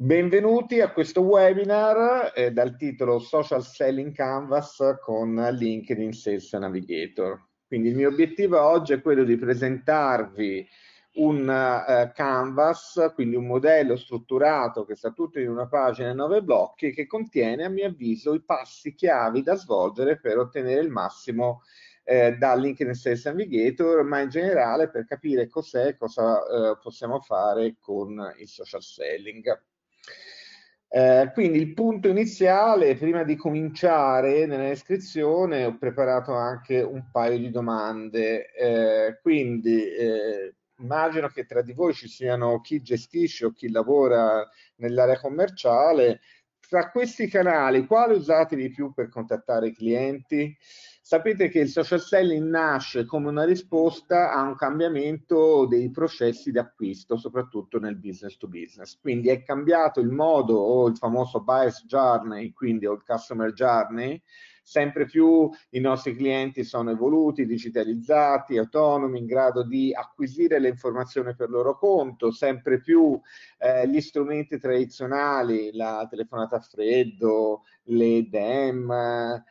Benvenuti a questo webinar eh, dal titolo Social Selling Canvas con LinkedIn Sales Navigator. Quindi il mio obiettivo oggi è quello di presentarvi un uh, canvas, quindi un modello strutturato che sta tutto in una pagina e nove blocchi che contiene a mio avviso i passi chiavi da svolgere per ottenere il massimo eh, da LinkedIn Sales Navigator, ma in generale per capire cos'è cosa eh, possiamo fare con il social selling. Eh, quindi il punto iniziale, prima di cominciare nella descrizione, ho preparato anche un paio di domande. Eh, quindi eh, immagino che tra di voi ci siano chi gestisce o chi lavora nell'area commerciale. Tra questi canali, quale usate di più per contattare i clienti? Sapete che il social selling nasce come una risposta a un cambiamento dei processi di acquisto, soprattutto nel business to business. Quindi è cambiato il modo o il famoso buyer's journey, quindi o il customer journey, sempre più i nostri clienti sono evoluti, digitalizzati, autonomi, in grado di acquisire le informazioni per loro conto, sempre più eh, gli strumenti tradizionali, la telefonata a freddo, le DEM,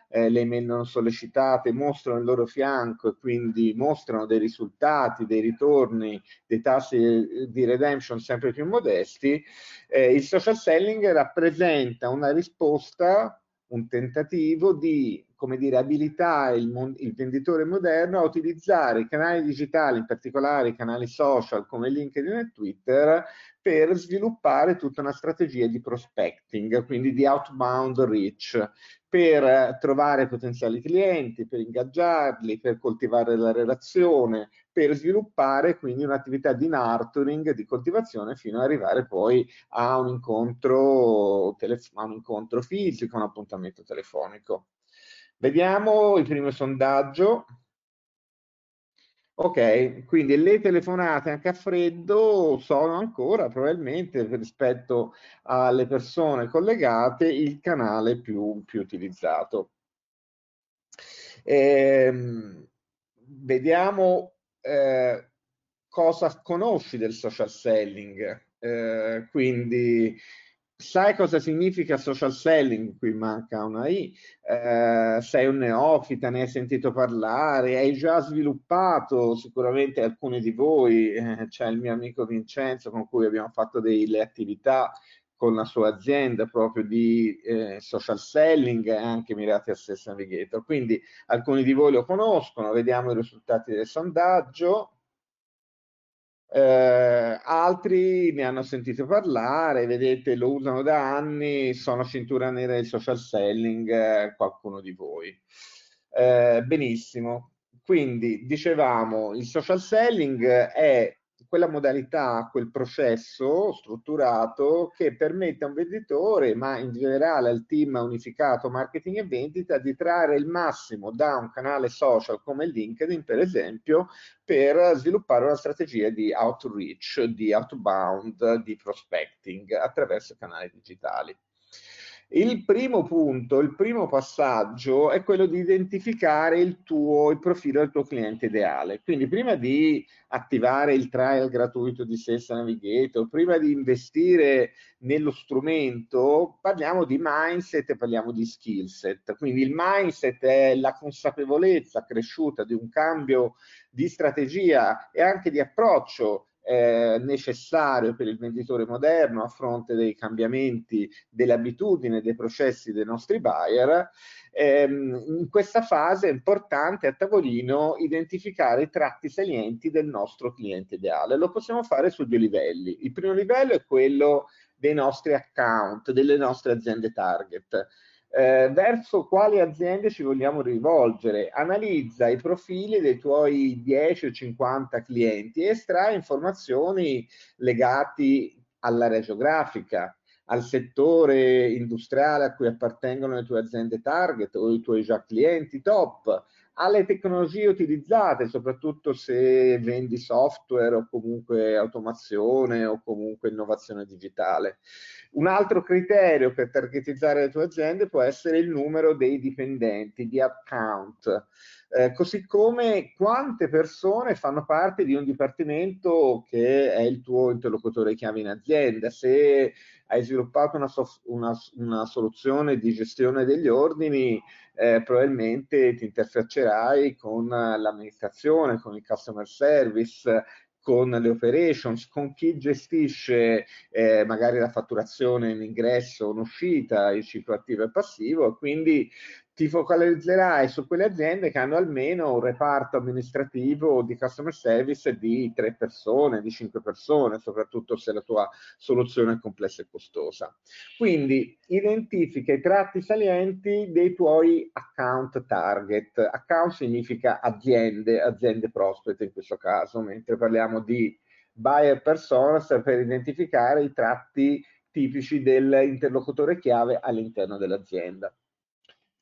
eh, le email non sollecitate, mostrano il loro fianco e quindi mostrano dei risultati, dei ritorni, dei tassi di redemption sempre più modesti, eh, il social selling rappresenta una risposta un tentativo di come dire, abilitare il, il, venditore moderno a utilizzare i canali digitali, in particolare i canali social come LinkedIn e Twitter, per sviluppare tutta una strategia di prospecting, quindi di outbound reach, per trovare potenziali clienti, per ingaggiarli, per coltivare la relazione, per sviluppare quindi un'attività di nurturing, di coltivazione fino ad arrivare poi a un incontro, a un incontro fisico, un appuntamento telefonico. Vediamo il primo sondaggio. Ok, quindi le telefonate anche a freddo sono ancora probabilmente rispetto alle persone collegate il canale più, più utilizzato. Ehm, vediamo eh, cosa conosci del social selling. Eh, quindi sai cosa significa social selling? Qui manca una I. Eh, sei un neofita, ne hai sentito parlare, hai già sviluppato sicuramente alcuni di voi. Eh, c'è il mio amico Vincenzo con cui abbiamo fatto delle attività con la sua azienda proprio di eh, social selling anche mirati a Sales Navigator. Quindi alcuni di voi lo conoscono, vediamo i risultati del sondaggio. Eh, altri ne hanno sentito parlare, vedete, lo usano da anni, sono cintura nera del social selling, eh, qualcuno di voi. Eh, benissimo, quindi dicevamo, il social selling è quella modalità, quel processo strutturato che permette a un venditore, ma in generale al team unificato marketing e vendita, di trarre il massimo da un canale social come LinkedIn, per esempio, per sviluppare una strategia di outreach, di outbound, di prospecting attraverso canali digitali. Il primo punto, il primo passaggio è quello di identificare il tuo il profilo del tuo cliente ideale. Quindi prima di attivare il trial gratuito di Sales Navigator, prima di investire nello strumento, parliamo di mindset e parliamo di skill set. Quindi il mindset è la consapevolezza cresciuta di un cambio di strategia e anche di approccio eh, necessario per il venditore moderno a fronte dei cambiamenti delle abitudini, dei processi dei nostri buyer. Ehm, in questa fase è importante a tavolino identificare i tratti salienti del nostro cliente ideale. Lo possiamo fare su due livelli. Il primo livello è quello dei nostri account, delle nostre aziende target eh, verso quali aziende ci vogliamo rivolgere. Analizza i profili dei tuoi 10 o 50 clienti e estrae informazioni legate all'area geografica, al settore industriale a cui appartengono le tue aziende target o i tuoi già clienti top, alle tecnologie utilizzate, soprattutto se vendi software o comunque automazione o comunque innovazione digitale. Un altro criterio per targetizzare le tue aziende può essere il numero dei dipendenti, di account, eh, così come quante persone fanno parte di un dipartimento che è il tuo interlocutore chiave in azienda. Se hai sviluppato una, sof- una, una soluzione di gestione degli ordini, eh, probabilmente ti interfaccerai con l'amministrazione, con il customer service, con le operations, con chi gestisce eh, magari la fatturazione in ingresso o in uscita, il ciclo attivo e passivo, quindi ti focalizzerai su quelle aziende che hanno almeno un reparto amministrativo di customer service di tre persone, di cinque persone, soprattutto se la tua soluzione è complessa e costosa. Quindi identifica i tratti salienti dei tuoi account target. Account significa aziende, aziende prospect in questo caso, mentre parliamo di buyer personas per identificare i tratti tipici dell'interlocutore chiave all'interno dell'azienda.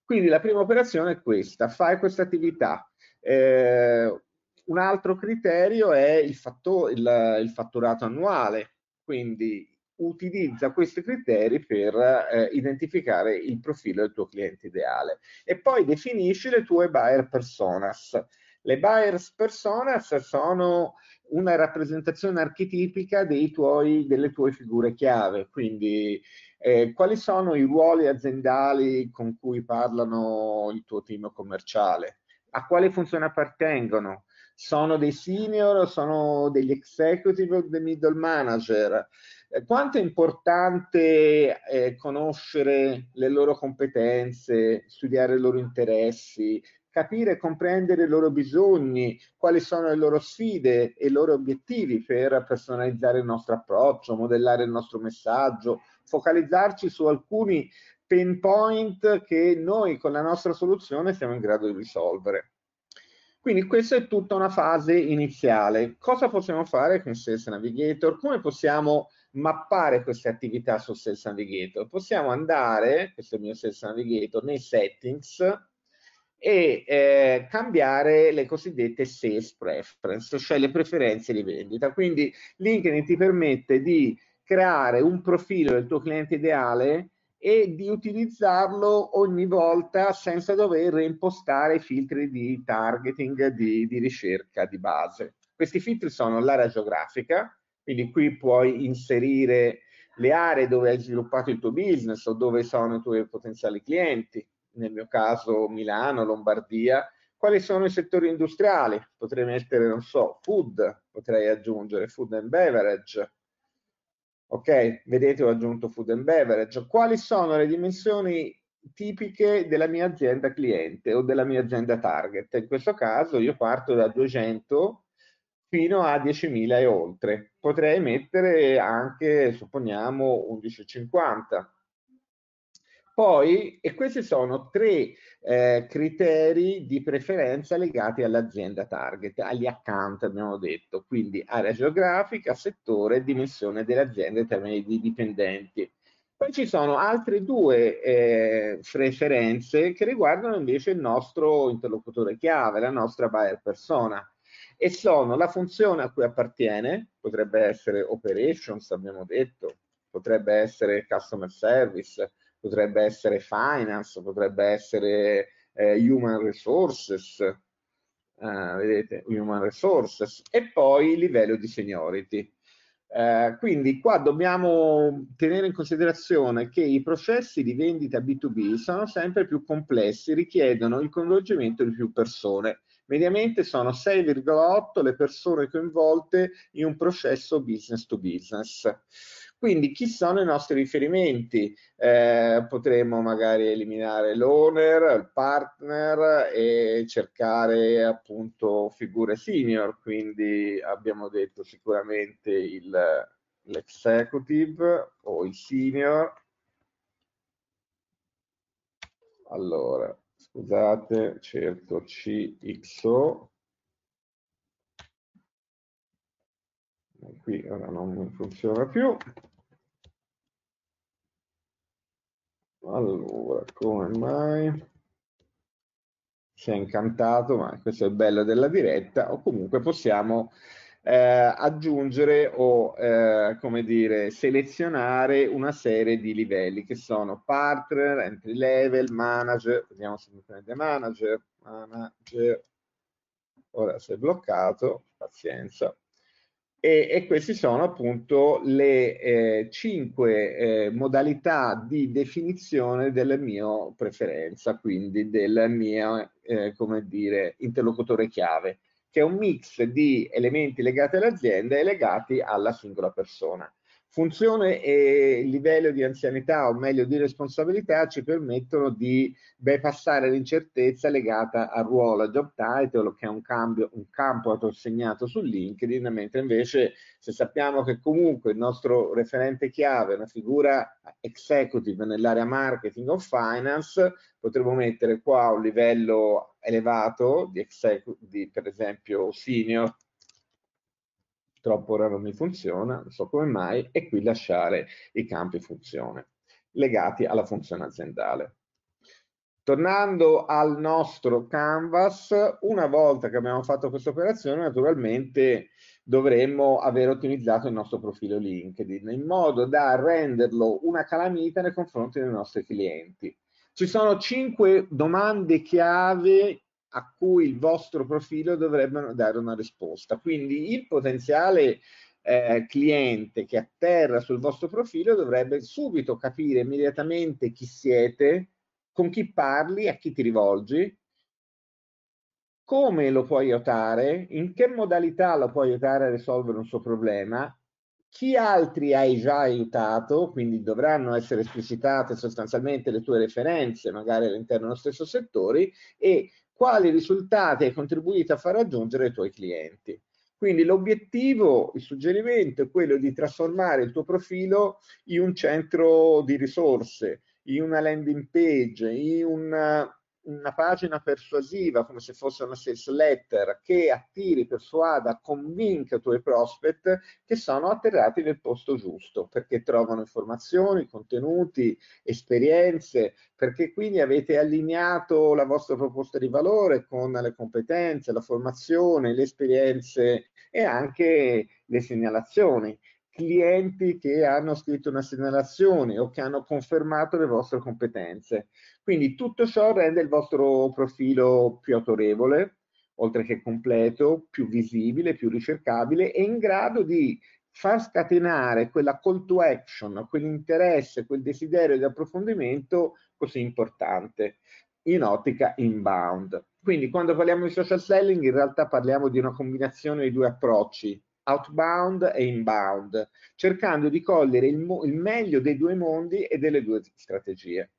Quindi la prima operazione è questa, fai questa attività. Eh, un altro criterio è il, fatto, il, il, fatturato annuale, quindi utilizza questi criteri per eh, identificare il profilo del tuo cliente ideale e poi definisci le tue buyer personas. Le buyers personas sono una rappresentazione archetipica tuoi, delle tue figure chiave, quindi eh, quali sono i ruoli aziendali con cui parlano il tuo team commerciale? A quali funzioni appartengono? Sono dei senior, sono degli executive o dei middle manager? Eh, quanto è importante eh, conoscere le loro competenze, studiare i loro interessi, capire e comprendere i loro bisogni, quali sono le loro sfide e i loro obiettivi per personalizzare il nostro approccio, modellare il nostro messaggio, focalizzarci su alcuni pain point che noi con la nostra soluzione siamo in grado di risolvere. Quindi questa è tutta una fase iniziale. Cosa possiamo fare con Sales Navigator? Come possiamo mappare queste attività su Sales Navigator? Possiamo andare, questo è il mio Sales Navigator, nei settings e eh, cambiare le cosiddette sales preference, cioè le preferenze di vendita. Quindi LinkedIn ti permette di creare un profilo del tuo cliente ideale e di utilizzarlo ogni volta senza dover reimpostare i filtri di targeting, di, di ricerca di base. Questi filtri sono l'area geografica, quindi qui puoi inserire le aree dove hai sviluppato il tuo business o dove sono i tuoi potenziali clienti, nel mio caso Milano, Lombardia, quali sono i settori industriali? Potrei mettere, non so, food, potrei aggiungere food and beverage, Ok, vedete ho aggiunto food and beverage. Quali sono le dimensioni tipiche della mia azienda cliente o della mia azienda target? In questo caso io parto da 200 fino a 10.000 e oltre. Potrei mettere anche, supponiamo, 11,50 poi, e questi sono tre eh, criteri di preferenza legati all'azienda target, agli account abbiamo detto, quindi area geografica, settore, dimensione dell'azienda in termini di dipendenti. Poi ci sono altre due eh, preferenze che riguardano invece il nostro interlocutore chiave, la nostra buyer persona e sono la funzione a cui appartiene, potrebbe essere operations, abbiamo detto, potrebbe essere customer service, potrebbe essere finance, potrebbe essere eh, human resources, eh, vedete, human resources, e poi il livello di seniority. Eh, quindi qua dobbiamo tenere in considerazione che i processi di vendita B2B sono sempre più complessi, richiedono il coinvolgimento di più persone. Mediamente sono 6,8 le persone coinvolte in un processo business to business. Quindi chi sono i nostri riferimenti? Eh, potremmo magari eliminare l'owner, il partner e cercare appunto figure senior, quindi abbiamo detto sicuramente l'executive o il senior. Allora, scusate, cerco CXO. Qui ora non funziona più. Allora, come mai? Si è incantato, ma questo è il bello della diretta, o comunque possiamo eh, aggiungere o, eh, come dire, selezionare una serie di livelli che sono partner, entry level, manager, vediamo se mi prende manager, manager, ora si è bloccato, pazienza, e, e queste sono appunto le eh, cinque eh, modalità di definizione della mia preferenza, quindi del mio, eh, come dire, interlocutore chiave che è un mix di elementi legati all'azienda e legati alla singola persona. Funzione e livello di anzianità o meglio di responsabilità ci permettono di bypassare l'incertezza legata al ruolo, al job title, che è un, cambio, un campo assegnato su LinkedIn, mentre invece se sappiamo che comunque il nostro referente chiave è una figura executive nell'area marketing o finance, potremmo mettere qua un livello elevato di, di per esempio senior troppo ora non mi funziona, non so come mai, e qui lasciare i campi funzione legati alla funzione aziendale. Tornando al nostro canvas, una volta che abbiamo fatto questa operazione, naturalmente dovremmo aver ottimizzato il nostro profilo LinkedIn in modo da renderlo una calamita nei confronti dei nostri clienti. Ci sono cinque domande chiave a cui il vostro profilo dovrebbe dare una risposta. Quindi il potenziale eh, cliente che atterra sul vostro profilo dovrebbe subito capire immediatamente chi siete, con chi parli, a chi ti rivolgi, come lo puoi aiutare, in che modalità lo puoi aiutare a risolvere un suo problema, chi altri hai già aiutato, quindi dovranno essere esplicitate sostanzialmente le tue referenze, magari all'interno dello stesso settore, e quali risultati hai contribuito a far raggiungere ai tuoi clienti. Quindi l'obiettivo, il suggerimento è quello di trasformare il tuo profilo in un centro di risorse, in una landing page, in una una pagina persuasiva come se fosse una sales letter che attiri, persuada, convinca i tuoi prospect che sono atterrati nel posto giusto perché trovano informazioni, contenuti, esperienze, perché quindi avete allineato la vostra proposta di valore con le competenze, la formazione, le esperienze e anche le segnalazioni clienti che hanno scritto una segnalazione o che hanno confermato le vostre competenze. Quindi tutto ciò rende il vostro profilo più autorevole, oltre che completo, più visibile, più ricercabile e in grado di far scatenare quella call to action, quell'interesse, quel desiderio di approfondimento così importante in ottica inbound. Quindi quando parliamo di social selling in realtà parliamo di una combinazione di due approcci, outbound e inbound, cercando di cogliere il, il meglio dei due mondi e delle due strategie.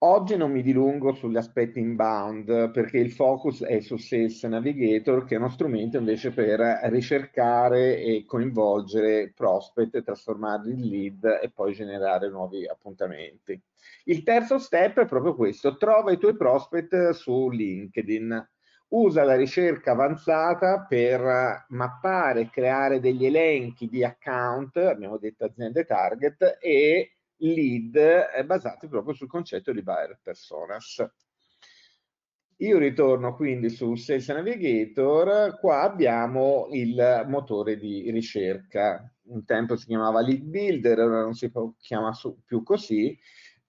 Oggi non mi dilungo sugli aspetti inbound perché il focus è su Sales Navigator che è uno strumento invece per ricercare e coinvolgere prospect, trasformarli in lead e poi generare nuovi appuntamenti. Il terzo step è proprio questo, trova i tuoi prospect su LinkedIn. Usa la ricerca avanzata per mappare e creare degli elenchi di account, abbiamo detto aziende target, e lead basati proprio sul concetto di buyer personas. Io ritorno quindi su Sales Navigator, qua abbiamo il motore di ricerca, un tempo si chiamava Lead Builder, ora non si chiama più così.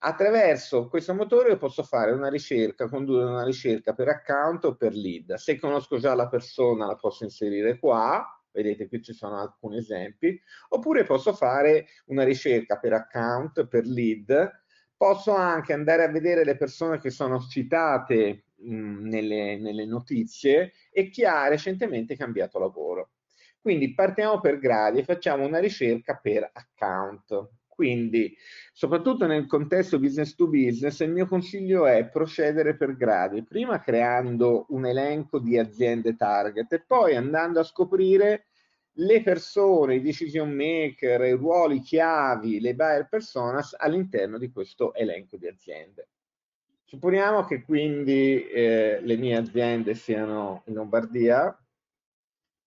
Attraverso questo motore io posso fare una ricerca, condurre una ricerca per account o per lead. Se conosco già la persona la posso inserire qua, vedete qui ci sono alcuni esempi, oppure posso fare una ricerca per account, per lead, posso anche andare a vedere le persone che sono citate mh, nelle, nelle notizie e chi ha recentemente cambiato lavoro. Quindi partiamo per gradi e facciamo una ricerca per account. Quindi, soprattutto nel contesto business to business, il mio consiglio è procedere per gradi, prima creando un elenco di aziende target e poi andando a scoprire le persone, i decision maker, i ruoli chiavi, le buyer personas all'interno di questo elenco di aziende. Supponiamo che quindi eh, le mie aziende siano in Lombardia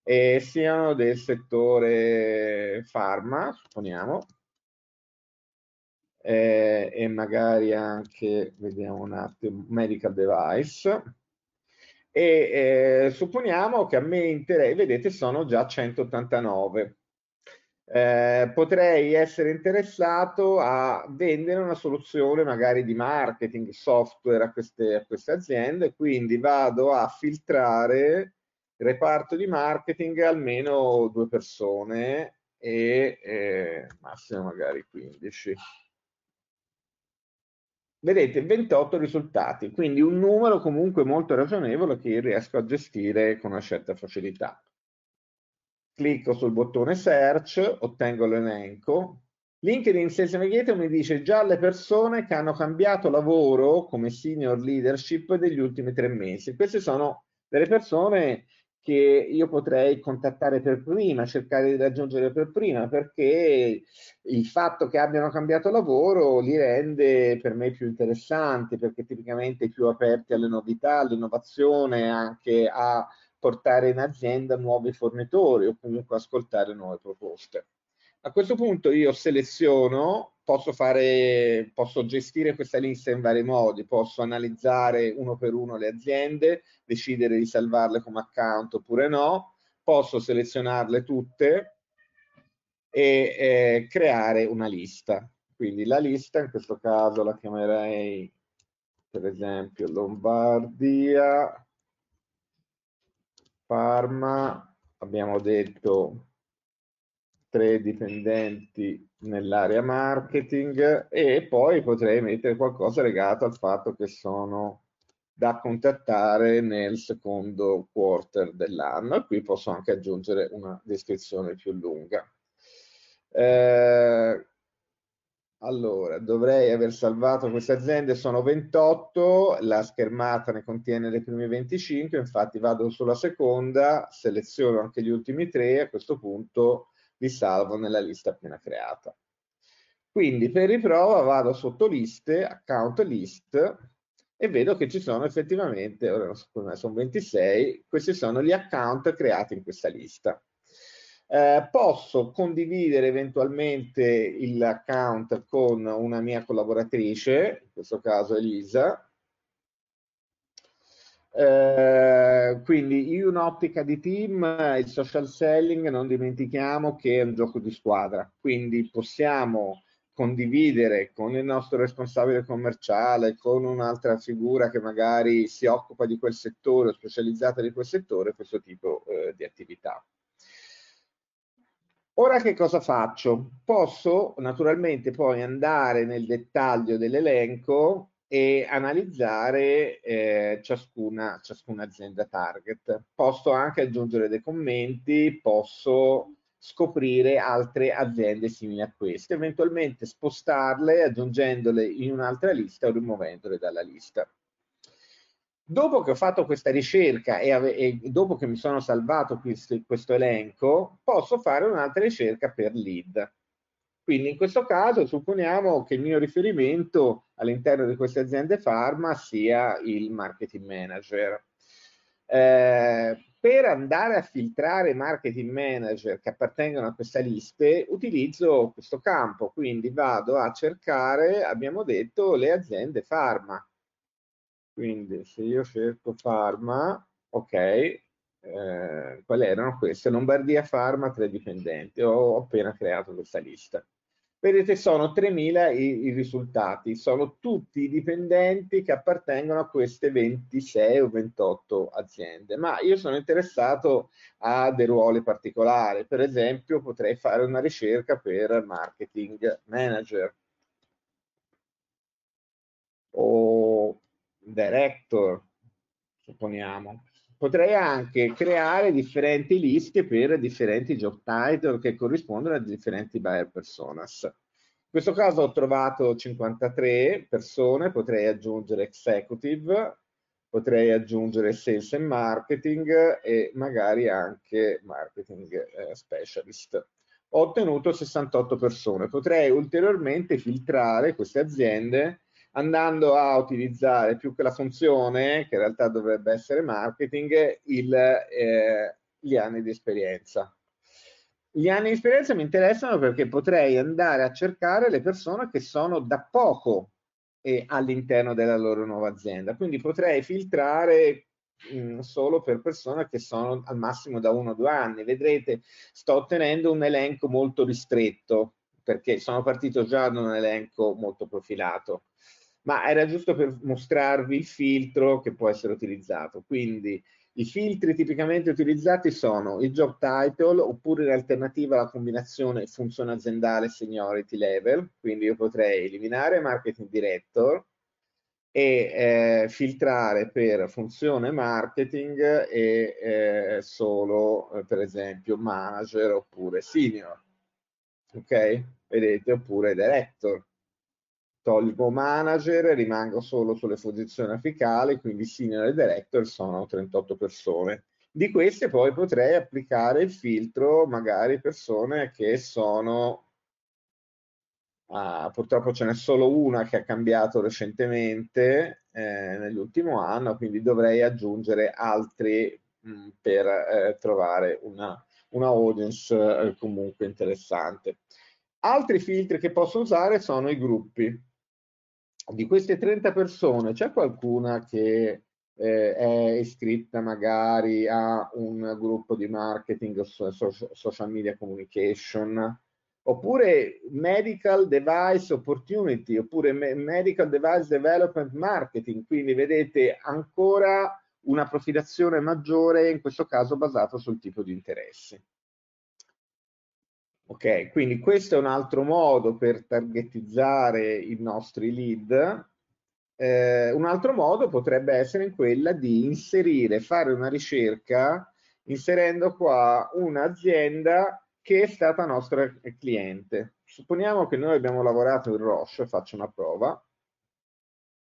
e siano del settore pharma, supponiamo, eh, e magari anche, vediamo un attimo, medical device. e eh, supponiamo che a me interessa, vedete sono già 189. Eh, potrei essere interessato a vendere una soluzione magari di marketing, software a queste, a queste aziende, quindi vado a filtrare il reparto di marketing almeno due persone e eh, massimo magari 15 vedete 28 risultati, quindi un numero comunque molto ragionevole che riesco a gestire con una certa facilità. Clicco sul bottone search, ottengo l'elenco. LinkedIn Sales Navigator mi dice già le persone che hanno cambiato lavoro come senior leadership negli ultimi tre mesi. Queste sono delle persone che io potrei contattare per prima, cercare di raggiungere per prima, perché il fatto che abbiano cambiato lavoro li rende per me più interessanti, perché tipicamente più aperti alle novità, all'innovazione, anche a portare in azienda nuovi fornitori o comunque ascoltare nuove proposte. A questo punto io seleziono, posso, fare, posso gestire questa lista in vari modi, posso analizzare uno per uno le aziende, decidere di salvarle come account oppure no, posso selezionarle tutte e eh, creare una lista. Quindi la lista, in questo caso la chiamerei per esempio Lombardia, Parma, abbiamo detto tre dipendenti nell'area marketing e poi potrei mettere qualcosa legato al fatto che sono da contattare nel secondo quarter dell'anno e qui posso anche aggiungere una descrizione più lunga. Eh, allora, dovrei aver salvato queste aziende, sono 28, la schermata ne contiene le prime 25, infatti vado sulla seconda, seleziono anche gli ultimi tre, a questo punto li salvo nella lista appena creata. Quindi per riprova vado sotto liste, account list, e vedo che ci sono effettivamente, ora sono 26, questi sono gli account creati in questa lista. Eh, posso condividere eventualmente l'account con una mia collaboratrice, in questo caso Elisa, eh, quindi in un'ottica di team, il social selling non dimentichiamo che è un gioco di squadra, quindi possiamo condividere con il nostro responsabile commerciale, con un'altra figura che magari si occupa di quel settore specializzata di quel settore, questo tipo eh, di attività. Ora che cosa faccio? Posso naturalmente poi andare nel dettaglio dell'elenco e analizzare eh, ciascuna, ciascuna azienda target. Posso anche aggiungere dei commenti, posso scoprire altre aziende simili a queste, eventualmente spostarle aggiungendole in un'altra lista o rimuovendole dalla lista. Dopo che ho fatto questa ricerca e, e dopo che mi sono salvato questo, questo elenco, posso fare un'altra ricerca per lead. Quindi in questo caso supponiamo che il mio riferimento all'interno di queste aziende pharma sia il marketing manager. Eh, per andare a filtrare marketing manager che appartengono a questa lista utilizzo questo campo, quindi vado a cercare, abbiamo detto, le aziende pharma. Quindi se io cerco pharma, ok, eh, quali erano queste? Lombardia Pharma, tre dipendenti, ho appena creato questa lista. Vedete, sono 3.000 i, i, risultati, sono tutti i dipendenti che appartengono a queste 26 o 28 aziende, ma io sono interessato a dei ruoli particolari, per esempio potrei fare una ricerca per marketing manager o director, supponiamo. Potrei anche creare differenti liste per differenti job title che corrispondono a differenti buyer personas. In questo caso ho trovato 53 persone, potrei aggiungere executive, potrei aggiungere sales and marketing e magari anche marketing eh, specialist. Ho ottenuto 68 persone, potrei ulteriormente filtrare queste aziende andando a utilizzare più che la funzione, che in realtà dovrebbe essere marketing, il, eh, gli anni di esperienza. Gli anni di esperienza mi interessano perché potrei andare a cercare le persone che sono da poco eh, all'interno della loro nuova azienda. Quindi potrei filtrare mm, solo per persone che sono al massimo da uno o due anni. Vedrete, sto ottenendo un elenco molto ristretto perché sono partito già da un elenco molto profilato, ma era giusto per mostrarvi il filtro che può essere utilizzato. Quindi i filtri tipicamente utilizzati sono il job title oppure in alternativa la combinazione funzione aziendale seniority level, quindi io potrei eliminare marketing director e eh, filtrare per funzione marketing e eh, solo eh, per esempio manager oppure senior. Ok? Vedete? Oppure director tolgo manager rimango solo sulle posizioni apicali quindi senior e director sono 38 persone di queste poi potrei applicare il filtro magari persone che sono Uh, purtroppo ce n'è solo una che ha cambiato recentemente eh, nell'ultimo anno, quindi dovrei aggiungere altri mh, mm, per eh, trovare una, una audience eh, comunque interessante. Altri filtri che posso usare sono i gruppi. Di queste 30 persone c'è qualcuna che eh, è iscritta magari a un gruppo di marketing o social media communication? oppure medical device opportunity, oppure medical device development marketing, quindi vedete ancora una profilazione maggiore, in questo caso basata sul tipo di interessi. Ok, quindi questo è un altro modo per targetizzare i nostri lead. Eh, un altro modo potrebbe essere quella di inserire, fare una ricerca inserendo qua un'azienda che è stata nostra cliente. Supponiamo che noi abbiamo lavorato in Roche, faccio una prova,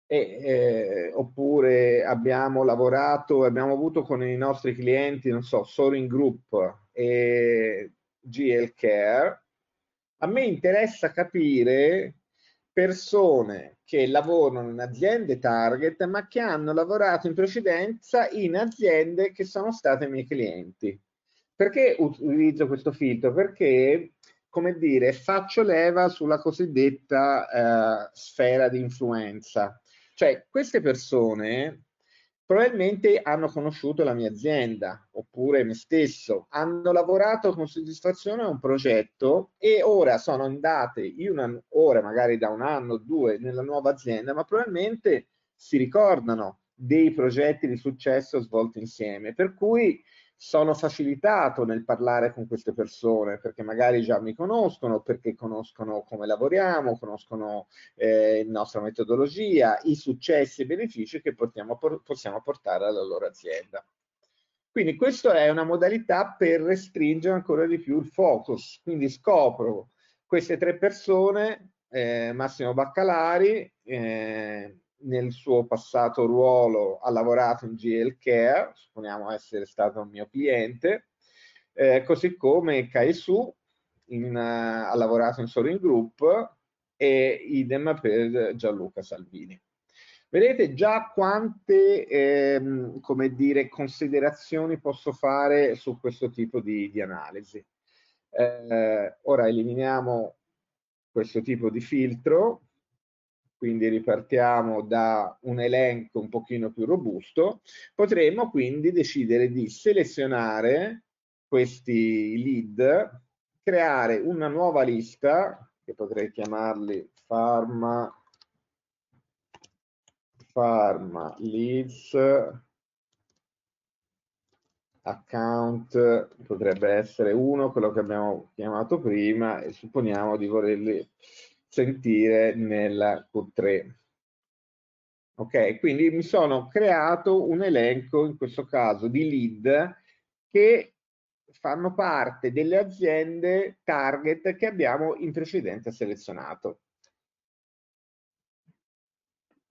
e, eh, oppure abbiamo lavorato, abbiamo avuto con i nostri clienti, non so, Soaring Group e GL Care, a me interessa capire persone che lavorano in aziende target ma che hanno lavorato in precedenza in aziende che sono state miei clienti. Perché utilizzo questo filtro? Perché, come dire, faccio leva sulla cosiddetta eh, sfera di influenza. Cioè, queste persone probabilmente hanno conosciuto la mia azienda oppure me stesso, hanno lavorato con soddisfazione a un progetto e ora sono andate, io una, ora magari da un anno o due nella nuova azienda, ma probabilmente si ricordano dei progetti di successo svolti insieme, per cui sono facilitato nel parlare con queste persone perché magari già mi conoscono, perché conoscono come lavoriamo, conoscono eh, la nostra metodologia, i successi e i benefici che portiamo, possiamo portare alla loro azienda. Quindi questa è una modalità per restringere ancora di più il focus. Quindi scopro queste tre persone, eh, Massimo Baccalari, eh, nel suo passato ruolo ha lavorato in GL Care, supponiamo essere stato un mio cliente, eh, così come Kaisu in, uh, ha lavorato in Sorin Group e idem per Gianluca Salvini. Vedete già quante ehm, dire, considerazioni posso fare su questo tipo di, di analisi. Eh, ora eliminiamo questo tipo di filtro quindi ripartiamo da un elenco un pochino più robusto, potremmo quindi decidere di selezionare questi lead, creare una nuova lista, che potrei chiamarli Pharma, Pharma Leads, account potrebbe essere uno, quello che abbiamo chiamato prima, e supponiamo di volerli sentire nel Q3. Ok, quindi mi sono creato un elenco, in questo caso, di lead che fanno parte delle aziende target che abbiamo in precedenza selezionato.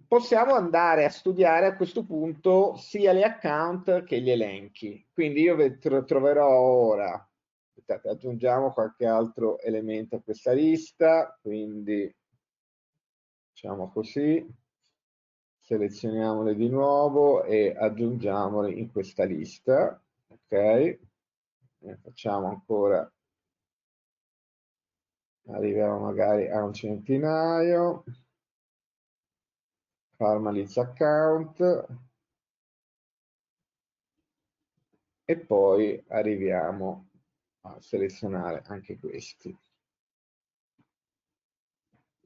Possiamo andare a studiare a questo punto sia gli account che gli elenchi. Quindi io troverò ora aspettate, aggiungiamo qualche altro elemento a questa lista, quindi facciamo così, selezioniamole di nuovo e aggiungiamole in questa lista, ok? E facciamo ancora, arriviamo magari a un centinaio, formalize account, e poi arriviamo a selezionare anche questi.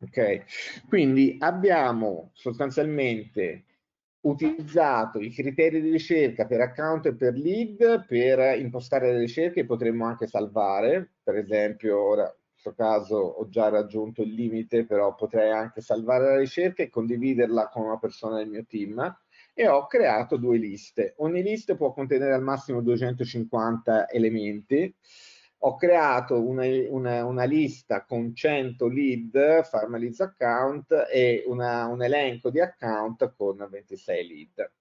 Ok, quindi abbiamo sostanzialmente utilizzato i criteri di ricerca per account e per lead per impostare le ricerche potremmo anche salvare, per esempio ora in questo caso ho già raggiunto il limite, però potrei anche salvare la ricerca e condividerla con una persona del mio team e ho creato due liste. Ogni lista può contenere al massimo 250 elementi ho creato una, una, una, lista con 100 lead, Farmaliz account e una, un elenco di account con 26 lead.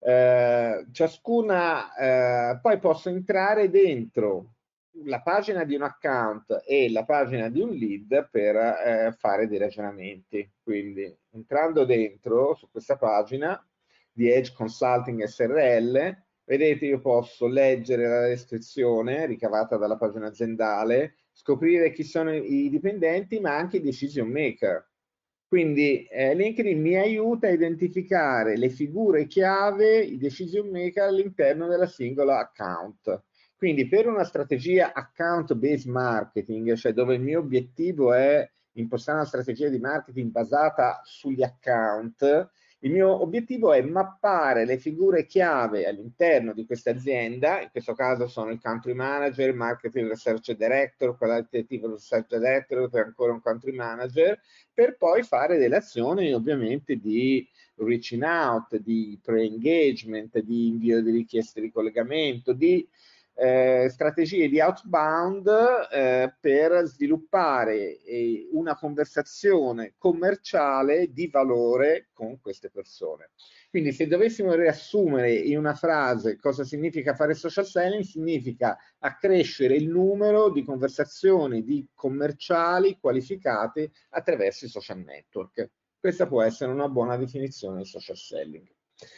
Eh, ciascuna, eh, poi posso entrare dentro la pagina di un account e la pagina di un lead per eh, fare dei ragionamenti. Quindi entrando dentro su questa pagina di Edge Consulting SRL, Vedete, io posso leggere la descrizione ricavata dalla pagina aziendale, scoprire chi sono i dipendenti, ma anche i decision maker. Quindi eh, LinkedIn mi aiuta a identificare le figure chiave, i decision maker all'interno della singola account. Quindi per una strategia account-based marketing, cioè dove il mio obiettivo è impostare una strategia di marketing basata sugli account, il mio obiettivo è mappare le figure chiave all'interno di questa azienda, in questo caso sono il country manager, il marketing research director, qualitativo research director, poi ancora un country manager, per poi fare delle azioni ovviamente di reaching out, di pre-engagement, di invio di richieste di collegamento, di eh, strategie di outbound eh, per sviluppare eh, una conversazione commerciale di valore con queste persone. Quindi se dovessimo riassumere in una frase cosa significa fare social selling, significa accrescere il numero di conversazioni di commerciali qualificate attraverso i social network. Questa può essere una buona definizione di social selling.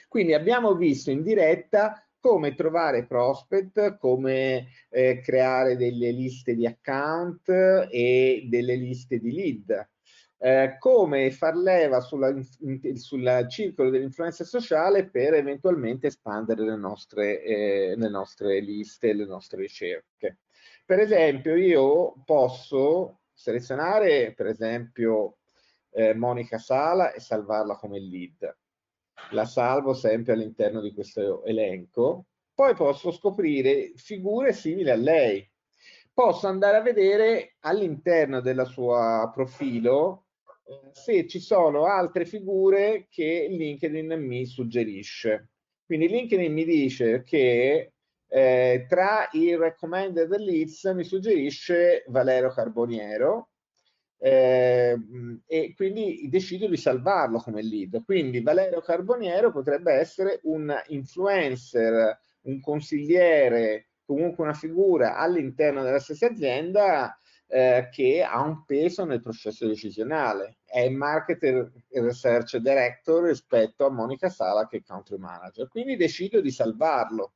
Quindi abbiamo visto in diretta come trovare prospect, come eh, creare delle liste di account e delle liste di lead, eh, come far leva sul circolo dell'influenza sociale per eventualmente espandere le nostre, eh, le nostre liste, le nostre ricerche. Per esempio io posso selezionare per esempio eh, Monica Sala e salvarla come lead la salvo sempre all'interno di questo elenco, poi posso scoprire figure simili a lei. Posso andare a vedere all'interno del suo profilo eh, se ci sono altre figure che LinkedIn mi suggerisce. Quindi LinkedIn mi dice che eh, tra i recommended leads mi suggerisce Valero Carboniero, eh, e quindi decido di salvarlo come lead. Quindi Valerio Carboniero potrebbe essere un influencer, un consigliere, comunque una figura all'interno della stessa azienda eh, che ha un peso nel processo decisionale. È marketer research director rispetto a Monica Sala che è country manager. Quindi decido di salvarlo.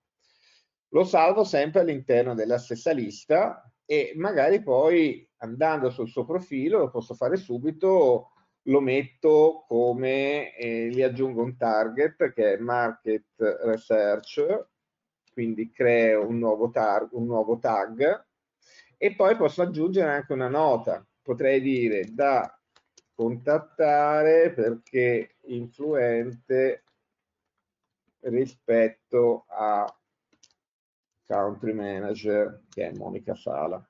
Lo salvo sempre all'interno della stessa lista e magari poi andando sul suo profilo lo posso fare subito lo metto come eh, gli aggiungo un target che è market research quindi creo un nuovo, tar- un nuovo tag e poi posso aggiungere anche una nota potrei dire da contattare perché influente rispetto a country manager che è Monica Sala.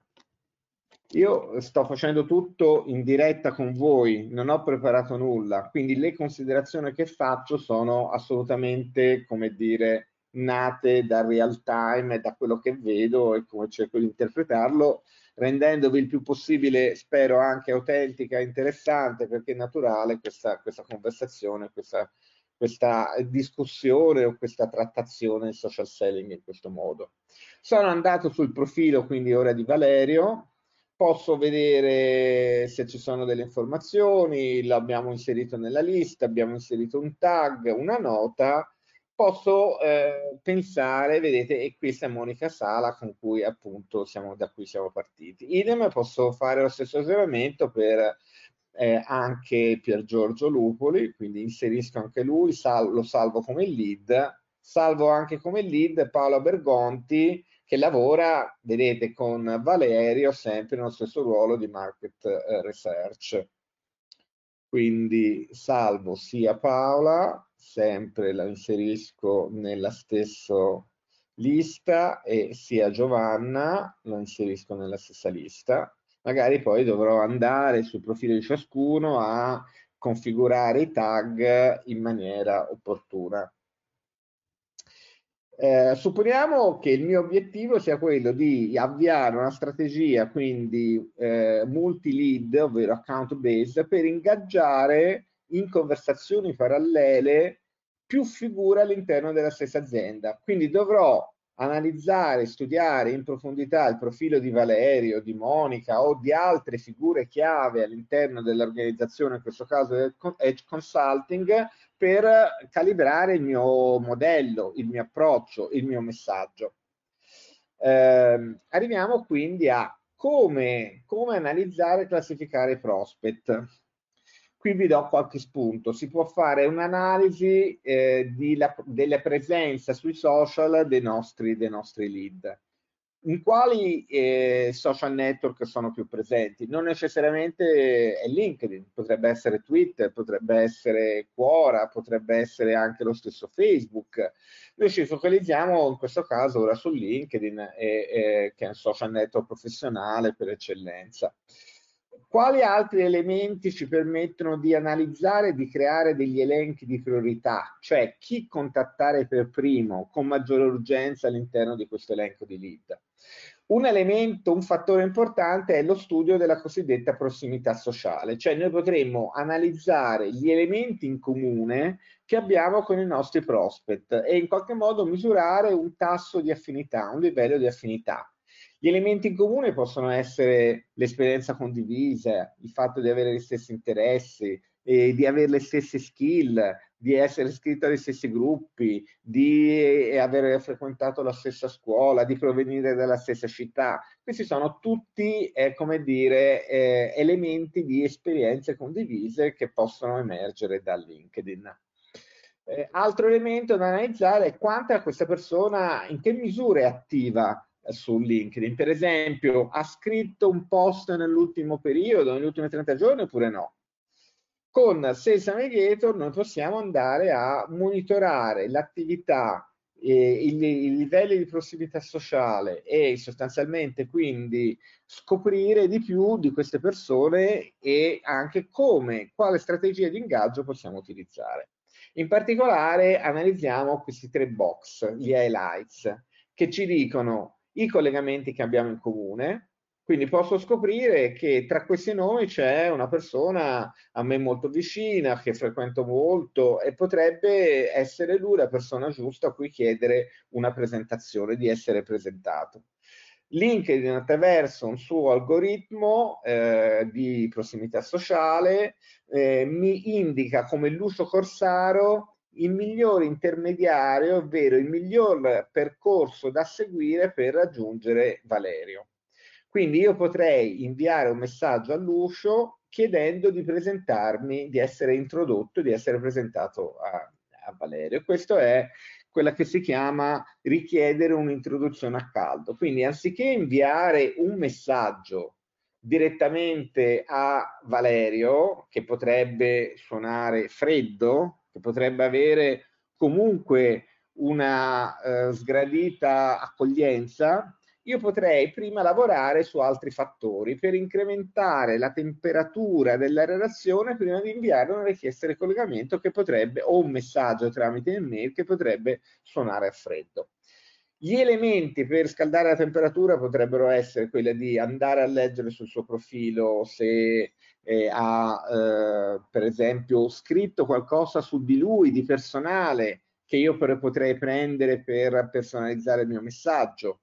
Io sto facendo tutto in diretta con voi, non ho preparato nulla, quindi le considerazioni che faccio sono assolutamente, come dire, nate dal real time da quello che vedo e come cerco di interpretarlo, rendendovi il più possibile, spero anche autentica e interessante, perché è naturale questa, questa conversazione, questa questa discussione o questa trattazione social selling in questo modo. Sono andato sul profilo quindi ora di Valerio, posso vedere se ci sono delle informazioni, l'abbiamo inserito nella lista, abbiamo inserito un tag, una nota, posso eh, pensare, vedete, e questa è Monica Sala con cui appunto siamo, da cui siamo partiti. Idem posso fare lo stesso ragionamento per eh, anche Pier Giorgio Lupoli, quindi inserisco anche lui, sal lo salvo come lead, salvo anche come lead Paola Bergonti, che lavora, vedete, con Valerio sempre nello stesso ruolo di market eh, research. Quindi salvo sia Paola, sempre la inserisco nella stessa lista e sia Giovanna la inserisco nella stessa lista. Magari poi dovrò andare sul profilo di ciascuno a configurare i tag in maniera opportuna. Eh, supponiamo che il mio obiettivo sia quello di avviare una strategia, quindi eh, multi-lead, ovvero account based, per ingaggiare in conversazioni parallele più figure all'interno della stessa azienda. Quindi dovrò analizzare, studiare in profondità il profilo di Valerio, di Monica o di altre figure chiave all'interno dell'organizzazione, in questo caso Edge Consulting, per calibrare il mio modello, il mio approccio, il mio messaggio. Eh, arriviamo quindi a come, come analizzare e classificare i prospect. Qui vi do qualche spunto. Si può fare un'analisi eh, della presenza sui social dei nostri, dei nostri lead in quali eh, social network sono più presenti? Non necessariamente è LinkedIn, potrebbe essere Twitter, potrebbe essere Quora, potrebbe essere anche lo stesso Facebook. Noi ci focalizziamo in questo caso ora su LinkedIn, e, e, che è un social network professionale per eccellenza. Quali altri elementi ci permettono di analizzare e di creare degli elenchi di priorità? Cioè chi contattare per primo con maggiore urgenza all'interno di questo elenco di lead? Un elemento, un fattore importante è lo studio della cosiddetta prossimità sociale, cioè noi potremmo analizzare gli elementi in comune che abbiamo con i nostri prospect e in qualche modo misurare un tasso di affinità, un livello di affinità. Gli elementi in comune possono essere l'esperienza condivisa, il fatto di avere gli stessi interessi, eh, di avere le stesse skill, di essere iscritto agli stessi gruppi, di aver frequentato la stessa scuola, di provenire dalla stessa città. Questi sono tutti, eh, come dire, eh, elementi di esperienze condivise che possono emergere da LinkedIn. Eh, altro elemento da analizzare è quanta questa persona, in che misura è attiva eh, su LinkedIn. Per esempio, ha scritto un post nell'ultimo periodo, negli ultimi 30 giorni oppure no? Con Sales Navigator noi possiamo andare a monitorare l'attività, eh, i, i livelli di prossimità sociale e sostanzialmente quindi scoprire di più di queste persone e anche come, quale strategia di ingaggio possiamo utilizzare. In particolare analizziamo questi tre box, gli highlights, che ci dicono i collegamenti che abbiamo in comune, quindi posso scoprire che tra questi nomi c'è una persona a me molto vicina, che frequento molto e potrebbe essere lui la persona giusta a cui chiedere una presentazione, di essere presentato. LinkedIn attraverso un suo algoritmo eh, di prossimità sociale eh, mi indica come Lucio Corsaro il migliore intermediario, ovvero il miglior percorso da seguire per raggiungere Valerio. Quindi io potrei inviare un messaggio all'uscio chiedendo di presentarmi, di essere introdotto, di essere presentato a, a Valerio. Questo è quella che si chiama richiedere un'introduzione a caldo. Quindi anziché inviare un messaggio direttamente a Valerio, che potrebbe suonare freddo, che potrebbe avere comunque una eh, sgradita accoglienza, io potrei prima lavorare su altri fattori per incrementare la temperatura della relazione prima di inviare una richiesta di collegamento che potrebbe, o un messaggio tramite email che potrebbe suonare a freddo. Gli elementi per scaldare la temperatura potrebbero essere quelli di andare a leggere sul suo profilo se eh, ha, eh, per esempio, scritto qualcosa su di lui, di personale, che io potrei prendere per personalizzare il mio messaggio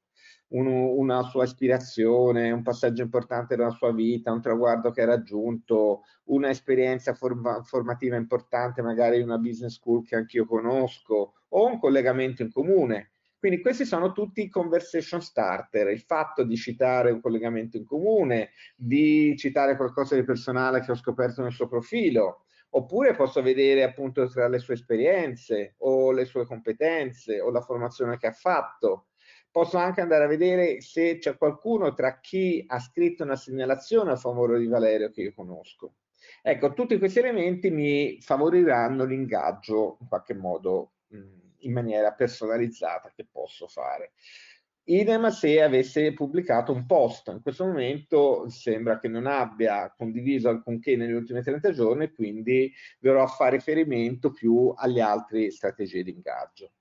un, una sua ispirazione, un passaggio importante della sua vita, un traguardo che ha raggiunto, un'esperienza forma, formativa importante, magari una business school che anch'io conosco, o un collegamento in comune. Quindi questi sono tutti conversation starter, il fatto di citare un collegamento in comune, di citare qualcosa di personale che ho scoperto nel suo profilo, oppure posso vedere appunto tra le sue esperienze o le sue competenze o la formazione che ha fatto. Posso anche andare a vedere se c'è qualcuno tra chi ha scritto una segnalazione a favore di Valerio che io conosco. Ecco, tutti questi elementi mi favoriranno l'ingaggio in qualche modo in maniera personalizzata che posso fare. Idem se avesse pubblicato un post, in questo momento sembra che non abbia condiviso alcunché negli ultimi 30 giorni, quindi dovrò a fare riferimento più alle altre strategie di ingaggio.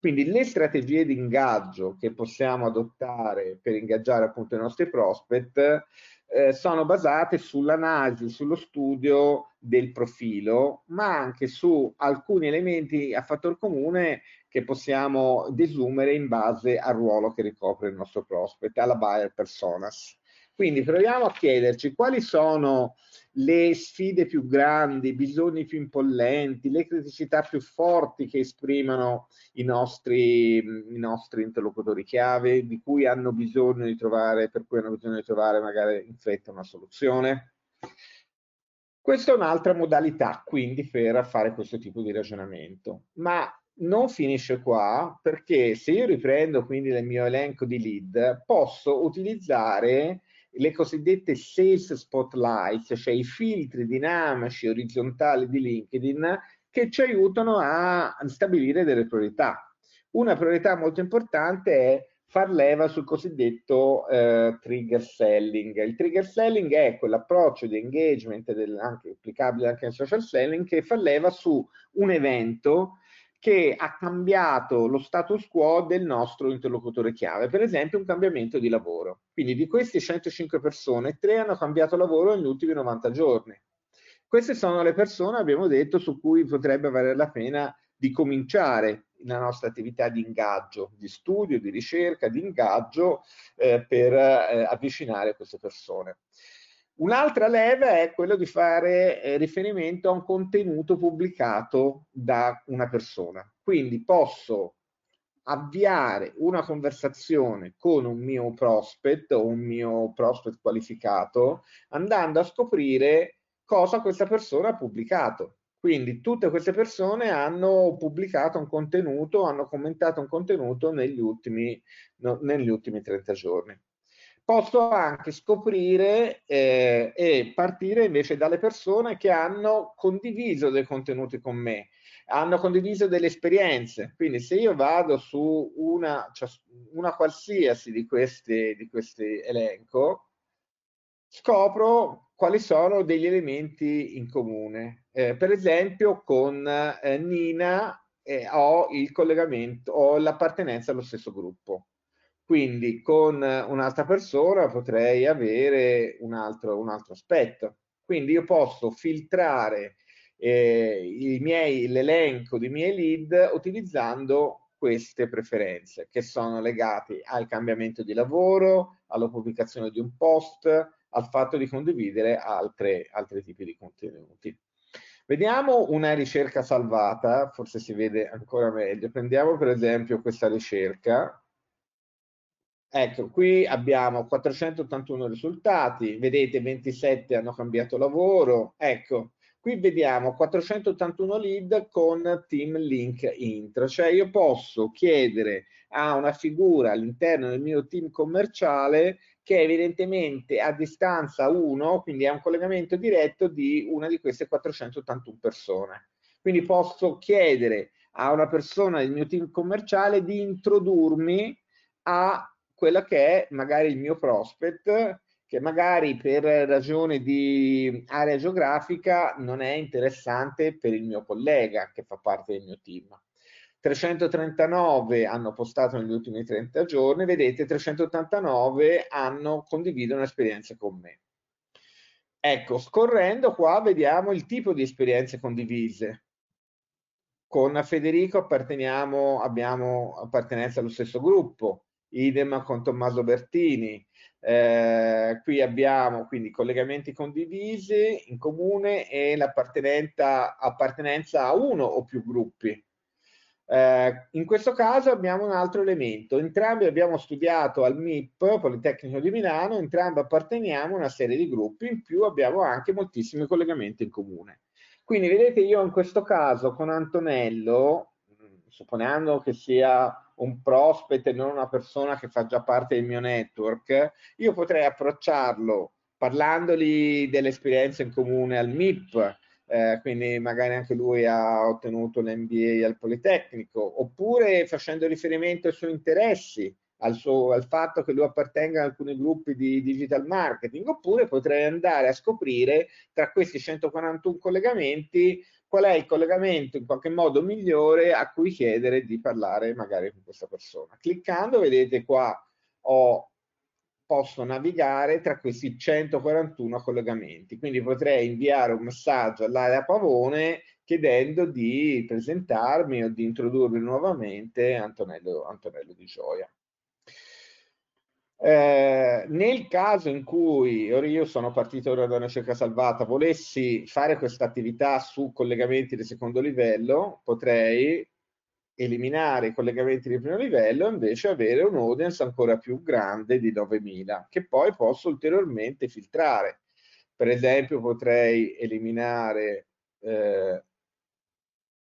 Quindi le strategie di ingaggio che possiamo adottare per ingaggiare appunto i nostri prospect eh, sono basate sull'analisi, sullo studio del profilo, ma anche su alcuni elementi a fattor comune che possiamo desumere in base al ruolo che ricopre il nostro prospect, alla buyer personas. Quindi proviamo a chiederci quali sono le sfide più grandi, i bisogni più impollenti, le criticità più forti che esprimono i nostri, i nostri interlocutori chiave, di cui hanno bisogno di trovare, per cui hanno bisogno di trovare magari in fretta una soluzione. Questa è un'altra modalità, quindi, per fare questo tipo di ragionamento. Ma non finisce qua, perché se io riprendo quindi il mio elenco di lead, posso utilizzare le cosiddette sales spotlight, cioè i filtri dinamici orizzontali di LinkedIn che ci aiutano a stabilire delle priorità. Una priorità molto importante è far leva sul cosiddetto eh, trigger selling. Il trigger selling è quell'approccio di engagement del, anche, applicabile anche nel social selling che fa leva su un evento che ha cambiato lo status quo del nostro interlocutore chiave, per esempio un cambiamento di lavoro. Quindi di queste 105 persone, tre hanno cambiato lavoro negli ultimi 90 giorni. Queste sono le persone, abbiamo detto, su cui potrebbe valere la pena di cominciare la nostra attività di ingaggio, di studio, di ricerca, di ingaggio eh, per eh, avvicinare queste persone. Un'altra leva è quello di fare eh, riferimento a un contenuto pubblicato da una persona. Quindi posso avviare una conversazione con un mio prospect o un mio prospect qualificato andando a scoprire cosa questa persona ha pubblicato. Quindi tutte queste persone hanno pubblicato un contenuto, hanno commentato un contenuto negli ultimi, no, negli ultimi 30 giorni posso anche scoprire eh, e partire invece dalle persone che hanno condiviso dei contenuti con me, hanno condiviso delle esperienze. Quindi se io vado su una, cioè una qualsiasi di questi, di questi elenco, scopro quali sono degli elementi in comune. Eh, per esempio con eh, Nina eh, ho il collegamento, ho l'appartenenza allo stesso gruppo quindi con un'altra persona potrei avere un altro, un altro aspetto. Quindi io posso filtrare eh, l'elenco dei miei lead utilizzando queste preferenze che sono legate al cambiamento di lavoro, alla pubblicazione di un post, al fatto di condividere altre, altri tipi di contenuti. Vediamo una ricerca salvata, forse si vede ancora meglio. Prendiamo per esempio questa ricerca Ecco, qui abbiamo 481 risultati, vedete 27 hanno cambiato lavoro, ecco, qui vediamo 481 lead con team link intro, cioè io posso chiedere a una figura all'interno del mio team commerciale che evidentemente a distanza 1, quindi è un collegamento diretto di una di queste 481 persone. Quindi posso chiedere a una persona del mio team commerciale di introdurmi a quella che è magari il mio prospect che magari per ragione di area geografica non è interessante per il mio collega che fa parte del mio team. 339 hanno postato negli ultimi 30 giorni, vedete 389 hanno condiviso un'esperienza con me. Ecco, scorrendo qua vediamo il tipo di esperienze condivise. Con Federico apparteniamo, abbiamo appartenenza allo stesso gruppo, idem con Tommaso Bertini. Eh, qui abbiamo quindi collegamenti condivisi in comune e l'appartenenza a uno o più gruppi. Eh, in questo caso abbiamo un altro elemento, entrambi abbiamo studiato al MIP, Politecnico di Milano, entrambi apparteniamo a una serie di gruppi, in più abbiamo anche moltissimi collegamenti in comune. Quindi vedete io in questo caso con Antonello, supponendo che sia un prospect e non una persona che fa già parte del mio network, io potrei approcciarlo parlandogli dell'esperienza in comune al MIP, eh, quindi magari anche lui ha ottenuto l'MBA al Politecnico, oppure facendo riferimento ai suoi interessi, al, suo, al, fatto che lui appartenga a alcuni gruppi di digital marketing, oppure potrei andare a scoprire tra questi 141 collegamenti qual è il collegamento in qualche modo migliore a cui chiedere di parlare magari con questa persona. Cliccando, vedete qua ho posso navigare tra questi 141 collegamenti. Quindi potrei inviare un messaggio all'area Pavone chiedendo di presentarmi o di introdurre nuovamente Antonello, Antonello Di Gioia. Eh, nel caso in cui, ora io sono partito da una cerca salvata, volessi fare questa attività su collegamenti di secondo livello, potrei eliminare i collegamenti di primo livello e invece avere un audience ancora più grande di 9000 che poi posso ulteriormente filtrare. Per esempio potrei eliminare eh,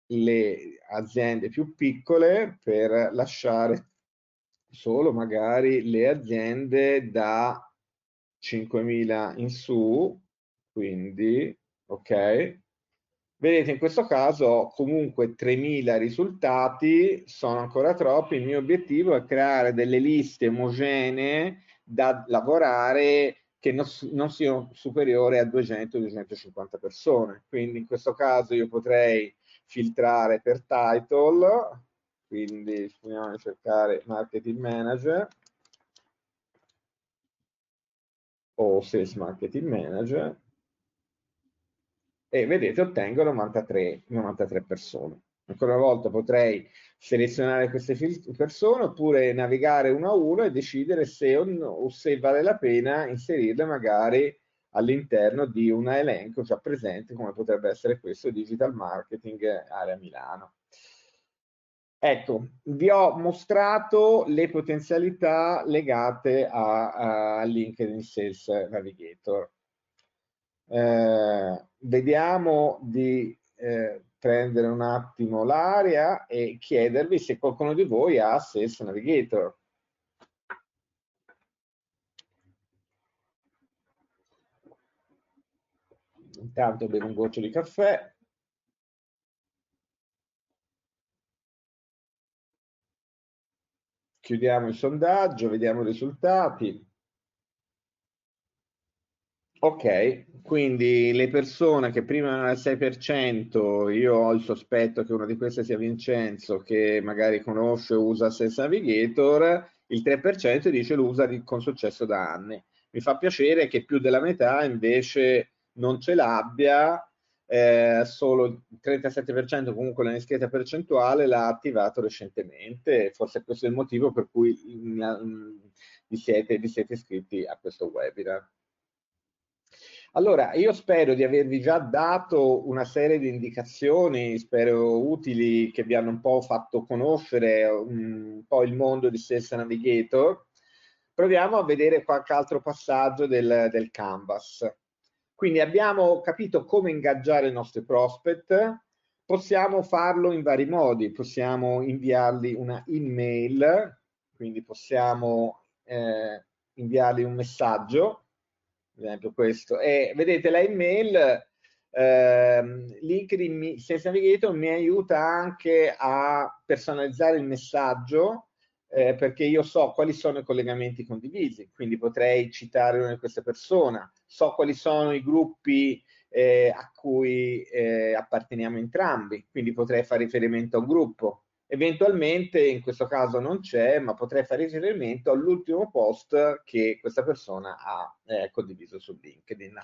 le aziende più piccole per lasciare solo magari le aziende da 5.000 in su, quindi ok, Vedete, in questo caso comunque 3.000 risultati sono ancora troppi. Il mio obiettivo è creare delle liste omogenee da lavorare che non, non siano superiori a 200-250 persone. Quindi in questo caso io potrei filtrare per title, quindi proviamo a cercare marketing manager o sales marketing manager e vedete ottengo 93, 93 persone. Ancora una volta potrei selezionare queste persone oppure navigare uno a uno e decidere se o, no, se vale la pena inserirle magari all'interno di un elenco già presente come potrebbe essere questo Digital Marketing Area Milano. Ecco, vi ho mostrato le potenzialità legate a, a LinkedIn Sales Navigator. Eh, vediamo di eh, prendere un attimo l'aria e chiedervi se qualcuno di voi ha Sales Navigator. Intanto bevo un goccio di caffè. Chiudiamo il sondaggio, vediamo i risultati. Ok, quindi le persone che prima erano al 6%, io ho il sospetto che una di queste sia Vincenzo, che magari conosce o usa Sales Navigator, il 3% dice lo usa con successo da anni. Mi fa piacere che più della metà invece non ce l'abbia, eh, solo il 37% comunque la discreta percentuale l'ha attivato recentemente, forse questo è il motivo per cui vi siete, vi siete iscritti a questo webinar. Allora, io spero di avervi già dato una serie di indicazioni, spero utili, che vi hanno un po' fatto conoscere un po' il mondo di Sales Navigator. Proviamo a vedere qualche altro passaggio del, del Canvas. Quindi abbiamo capito come ingaggiare i nostri prospect, possiamo farlo in vari modi, possiamo inviargli una email, quindi possiamo eh, inviargli un messaggio, ad esempio questo. E vedete la email, ehm, LinkedIn Sense Navigator mi aiuta anche a personalizzare il messaggio eh, perché io so quali sono i collegamenti condivisi, quindi potrei citare una di queste persone, so quali sono i gruppi eh, a cui eh, apparteniamo entrambi, quindi potrei fare riferimento a un gruppo. Eventualmente, in questo caso non c'è, ma potrei fare riferimento all'ultimo post che questa persona ha eh, condiviso su LinkedIn.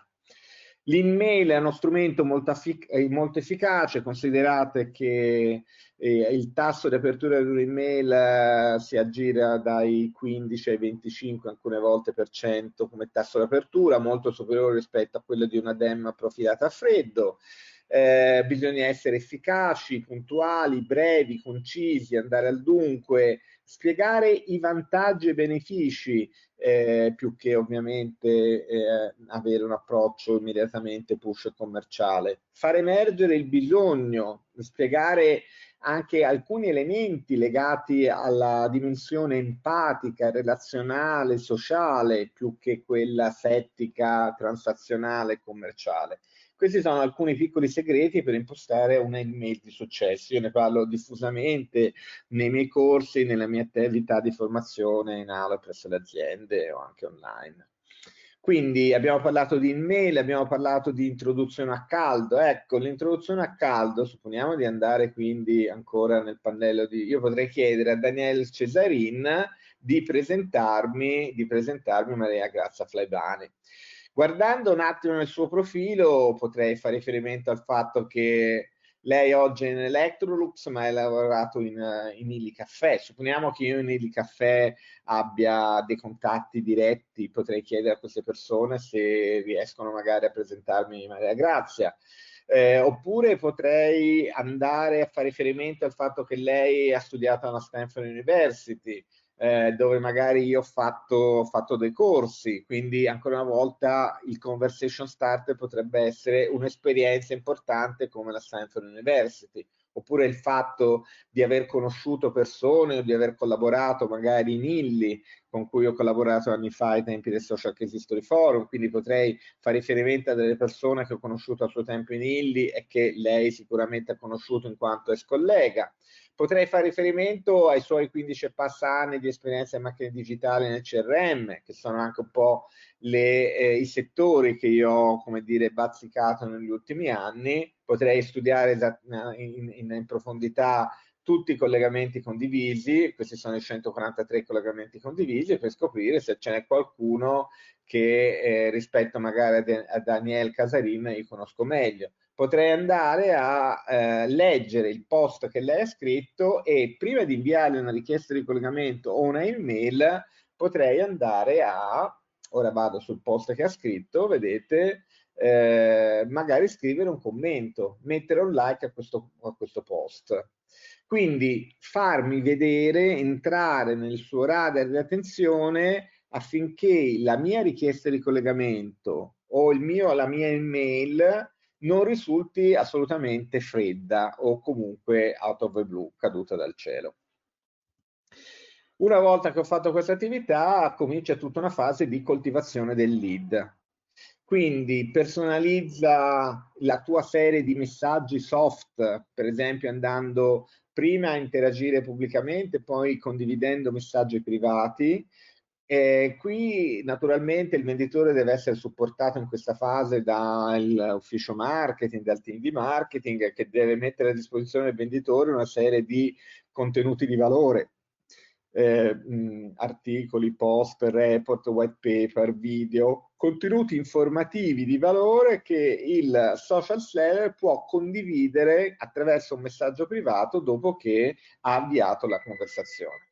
L'email è uno strumento molto, eh, molto efficace, considerate che eh, il tasso di apertura di un'email eh, si aggira dai 15 ai 25 alcune volte per cento come tasso di apertura, molto superiore rispetto a quello di una DEM profilata a freddo. Eh, bisogna essere efficaci, puntuali, brevi, concisi, andare al dunque, spiegare i vantaggi e benefici eh, più che ovviamente eh, avere un approccio immediatamente push commerciale, far emergere il bisogno, spiegare anche alcuni elementi legati alla dimensione empatica, relazionale, sociale, più che quella settica, transazionale, commerciale. Questi sono alcuni piccoli segreti per impostare una email di successo. Io ne parlo diffusamente nei miei corsi, nella mia attività di formazione in aula presso le aziende o anche online. Quindi abbiamo parlato di email, abbiamo parlato di introduzione a caldo. Ecco, l'introduzione a caldo, supponiamo di andare quindi ancora nel pannello di... Io potrei chiedere a Daniel Cesarin di presentarmi, di presentarmi Maria Grazia Flaibani. Guardando un attimo nel suo profilo potrei fare riferimento al fatto che lei oggi è in Electrolux ma ha lavorato in, in Illy Caffè. Supponiamo che io in Illy Caffè abbia dei contatti diretti, potrei chiedere a queste persone se riescono magari a presentarmi Maria Grazia. Eh, oppure potrei andare a fare riferimento al fatto che lei ha studiato alla Stanford University, eh, dove magari io ho fatto, ho fatto, dei corsi, quindi ancora una volta il conversation starter potrebbe essere un'esperienza importante come la Stanford University, oppure il fatto di aver conosciuto persone o di aver collaborato magari in Illy, con cui ho collaborato anni fa ai tempi del Social Case History Forum, quindi potrei fare riferimento a delle persone che ho conosciuto a suo tempo in Illy e che lei sicuramente ha conosciuto in quanto ex collega. Potrei fare riferimento ai suoi 15 e passa anni di esperienza in macchine digitali nel CRM, che sono anche un po' le, eh, i settori che io ho, come dire, bazzicato negli ultimi anni. Potrei studiare in, in, in profondità tutti i collegamenti condivisi, questi sono i 143 collegamenti condivisi, per scoprire se ce n'è qualcuno che eh, rispetto magari a, De a Daniel Casarin io conosco meglio potrei andare a eh, leggere il post che lei ha scritto e prima di inviarle una richiesta di collegamento o una email potrei andare a, ora vado sul post che ha scritto, vedete, eh, magari scrivere un commento, mettere un like a questo, a questo post. Quindi farmi vedere, entrare nel suo radar di attenzione affinché la mia richiesta di collegamento o il mio, la mia email non risulti assolutamente fredda o comunque out of the blue, caduta dal cielo. Una volta che ho fatto questa attività comincia tutta una fase di coltivazione del lead. Quindi personalizza la tua serie di messaggi soft, per esempio andando prima a interagire pubblicamente, poi condividendo messaggi privati, e qui naturalmente il venditore deve essere supportato in questa fase dall'ufficio marketing, dal team di marketing che deve mettere a disposizione del venditore una serie di contenuti di valore, eh, articoli, post, report, white paper, video, contenuti informativi di valore che il social seller può condividere attraverso un messaggio privato dopo che ha avviato la conversazione.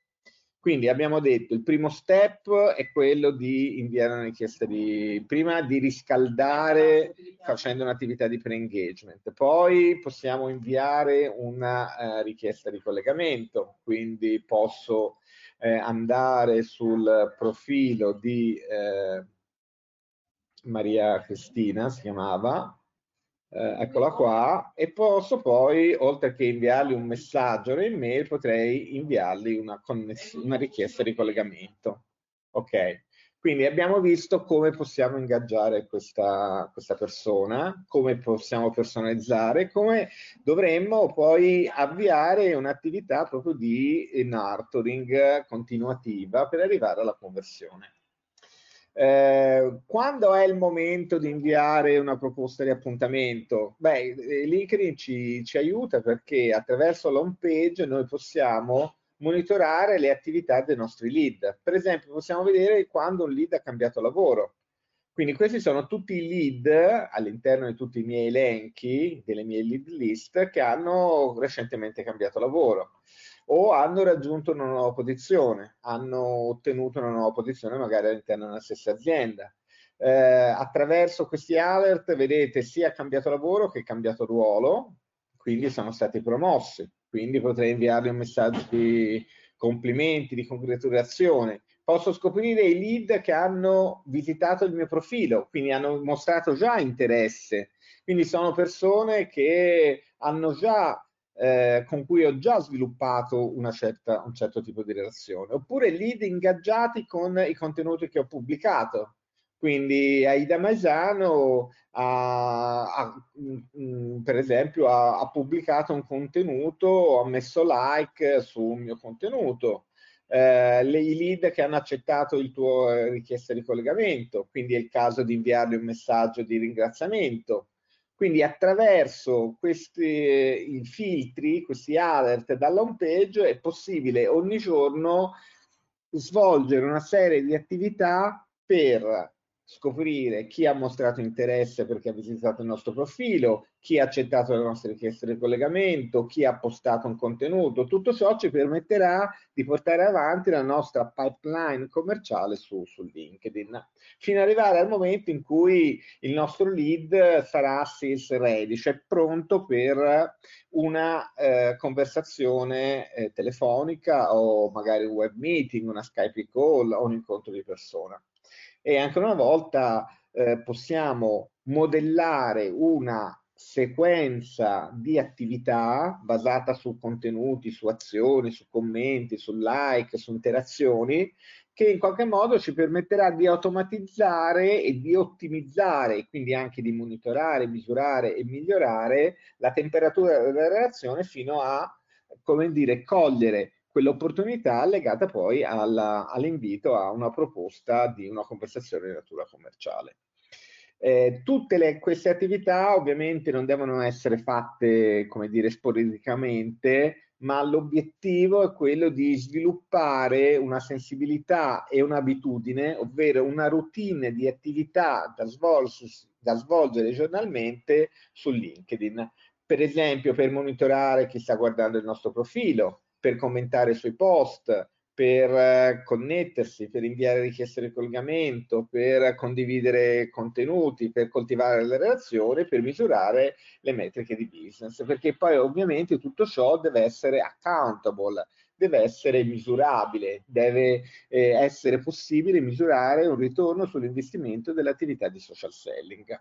Quindi abbiamo detto il primo step è quello di inviare una richiesta di prima di riscaldare facendo un'attività di pre-engagement, poi possiamo inviare una uh, richiesta di collegamento, quindi posso eh, andare sul profilo di eh, Maria Cristina, si chiamava, eh, eccola qua, e posso poi, oltre che inviargli un messaggio o un'email, potrei inviargli una, una richiesta di collegamento. Ok, quindi abbiamo visto come possiamo ingaggiare questa, questa persona, come possiamo personalizzare, come dovremmo poi avviare un'attività proprio di nurturing continuativa per arrivare alla conversione. Eh, quando è il momento di inviare una proposta di appuntamento? Beh, eh, LinkedIn ci, ci aiuta perché attraverso l'home page noi possiamo monitorare le attività dei nostri lead. Per esempio, possiamo vedere quando un lead ha cambiato lavoro. Quindi questi sono tutti i lead all'interno di tutti i miei elenchi, delle mie lead list, che hanno recentemente cambiato lavoro o hanno raggiunto una nuova posizione, hanno ottenuto una nuova posizione magari all'interno della stessa azienda. Eh, attraverso questi alert vedete sia cambiato lavoro che cambiato ruolo, quindi sono stati promossi, quindi potrei inviargli un messaggio di complimenti, di congratulazione. Posso scoprire i lead che hanno visitato il mio profilo, quindi hanno mostrato già interesse. Quindi sono persone che hanno già eh, con cui ho già sviluppato certa, un certo tipo di relazione, oppure lead ingaggiati con i contenuti che ho pubblicato. Quindi Aida Maisano ha, ha, mm, per esempio ha, ha, pubblicato un contenuto, ha messo like su un mio contenuto. Eh, le, I lead che hanno accettato il tuo eh, richiesta di collegamento, quindi è il caso di inviargli un messaggio di ringraziamento. Quindi attraverso questi filtri, questi alert dalla home page è possibile ogni giorno svolgere una serie di attività per scoprire chi ha mostrato interesse perché ha visitato il nostro profilo, chi ha accettato le nostre richieste di collegamento, chi ha postato un contenuto. Tutto ciò ci permetterà di portare avanti la nostra pipeline commerciale su, su LinkedIn, fino ad arrivare al momento in cui il nostro lead sarà sales ready, cioè pronto per una eh, conversazione eh, telefonica o magari un web meeting, una Skype call o un incontro di persona e ancora una volta eh, possiamo modellare una sequenza di attività basata su contenuti, su azioni, su commenti, su like, su interazioni, che in qualche modo ci permetterà di automatizzare e di ottimizzare, quindi anche di monitorare, misurare e migliorare la temperatura della relazione fino a, come dire, cogliere quell'opportunità legata poi all'invito a una proposta di una conversazione di natura commerciale. Eh, tutte le, queste attività ovviamente non devono essere fatte, come dire, sporadicamente, ma l'obiettivo è quello di sviluppare una sensibilità e un'abitudine, ovvero una routine di attività da, da svolgere giornalmente su LinkedIn. Per esempio, per monitorare chi sta guardando il nostro profilo, per commentare sui post, per eh, connettersi, per inviare richieste di collegamento, per condividere contenuti, per coltivare le relazioni, per misurare le metriche di business, perché poi ovviamente tutto ciò deve essere accountable, deve essere misurabile, deve eh, essere possibile misurare un ritorno sull'investimento dell'attività di social selling.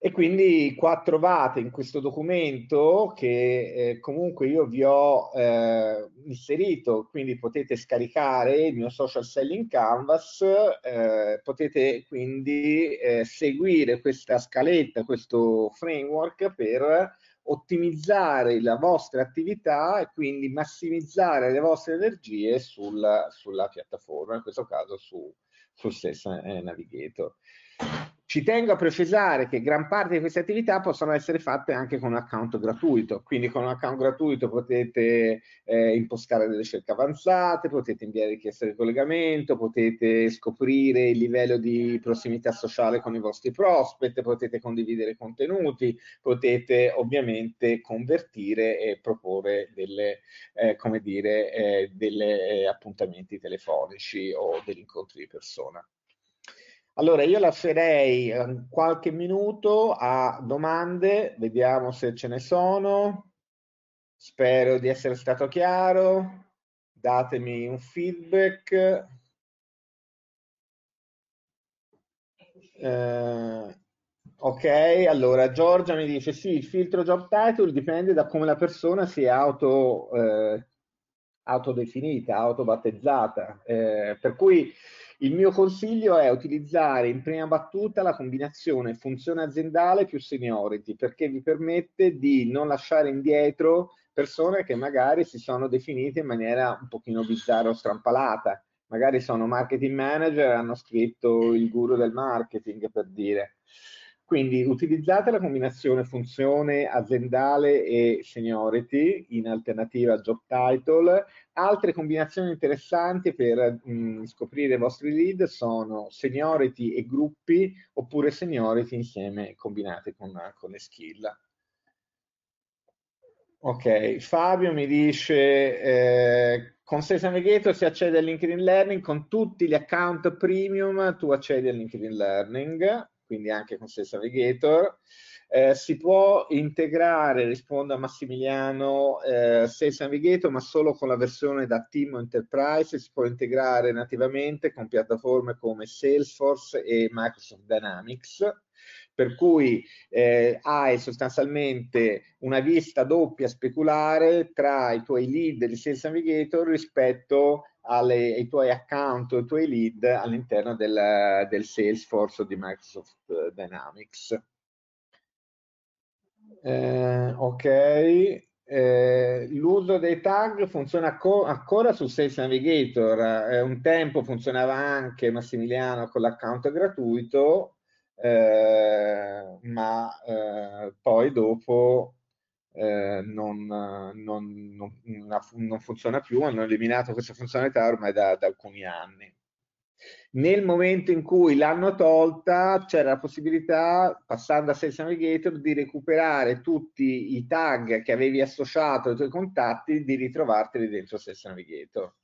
E quindi qua trovate in questo documento che eh, comunque io vi ho eh, inserito, quindi potete scaricare il mio social selling canvas, eh, potete quindi eh, seguire questa scaletta, questo framework per ottimizzare la vostra attività e quindi massimizzare le vostre energie sul, sulla piattaforma, in questo caso su, sul Sales Navigator. Ci tengo a precisare che gran parte di queste attività possono essere fatte anche con un account gratuito, quindi con un account gratuito potete eh, impostare delle scelte avanzate, potete inviare richieste di collegamento, potete scoprire il livello di prossimità sociale con i vostri prospect, potete condividere contenuti, potete ovviamente convertire e proporre delle, eh, come dire, eh, delle eh, appuntamenti telefonici o degli incontri di persona. Allora, io lascerei ehm, qualche minuto a domande, vediamo se ce ne sono. Spero di essere stato chiaro. Datemi un feedback. Eh, ok, allora Giorgia mi dice sì, il filtro job title dipende da come la persona si è auto, eh, autodefinita, autobattezzata. Eh, per cui il mio consiglio è utilizzare in prima battuta la combinazione funzione aziendale più seniority perché vi permette di non lasciare indietro persone che magari si sono definite in maniera un pochino bizzarra o strampalata. Magari sono marketing manager e hanno scritto il guru del marketing per dire. Quindi utilizzate la combinazione funzione aziendale e seniority in alternativa a job title. Altre combinazioni interessanti per mh, mm, scoprire i vostri lead sono seniority e gruppi oppure seniority insieme combinate con, con le skill. Ok, Fabio mi dice eh, con Sales Navigator si accede al LinkedIn Learning, con tutti gli account premium tu accedi al LinkedIn Learning quindi anche con Sales Navigator. Eh, si può integrare, rispondo a Massimiliano, eh, Sales Navigator, ma solo con la versione da Team Enterprise, si può integrare nativamente con piattaforme come Salesforce e Microsoft Dynamics per cui eh, hai sostanzialmente una vista doppia speculare tra i tuoi lead di Sales Navigator rispetto alle, ai tuoi account ai tuoi lead all'interno del, del Salesforce di Microsoft Dynamics. Eh, ok, eh, l'uso dei tag funziona ancora su Sales Navigator, eh, un tempo funzionava anche Massimiliano con l'account gratuito, eh, ma eh, poi dopo eh, non, non, non, non, funziona più, hanno eliminato questa funzionalità ormai da, da alcuni anni. Nel momento in cui l'hanno tolta c'era la possibilità, passando a Sales Navigator, di recuperare tutti i tag che avevi associato ai tuoi contatti, di ritrovarteli dentro Sales Navigator.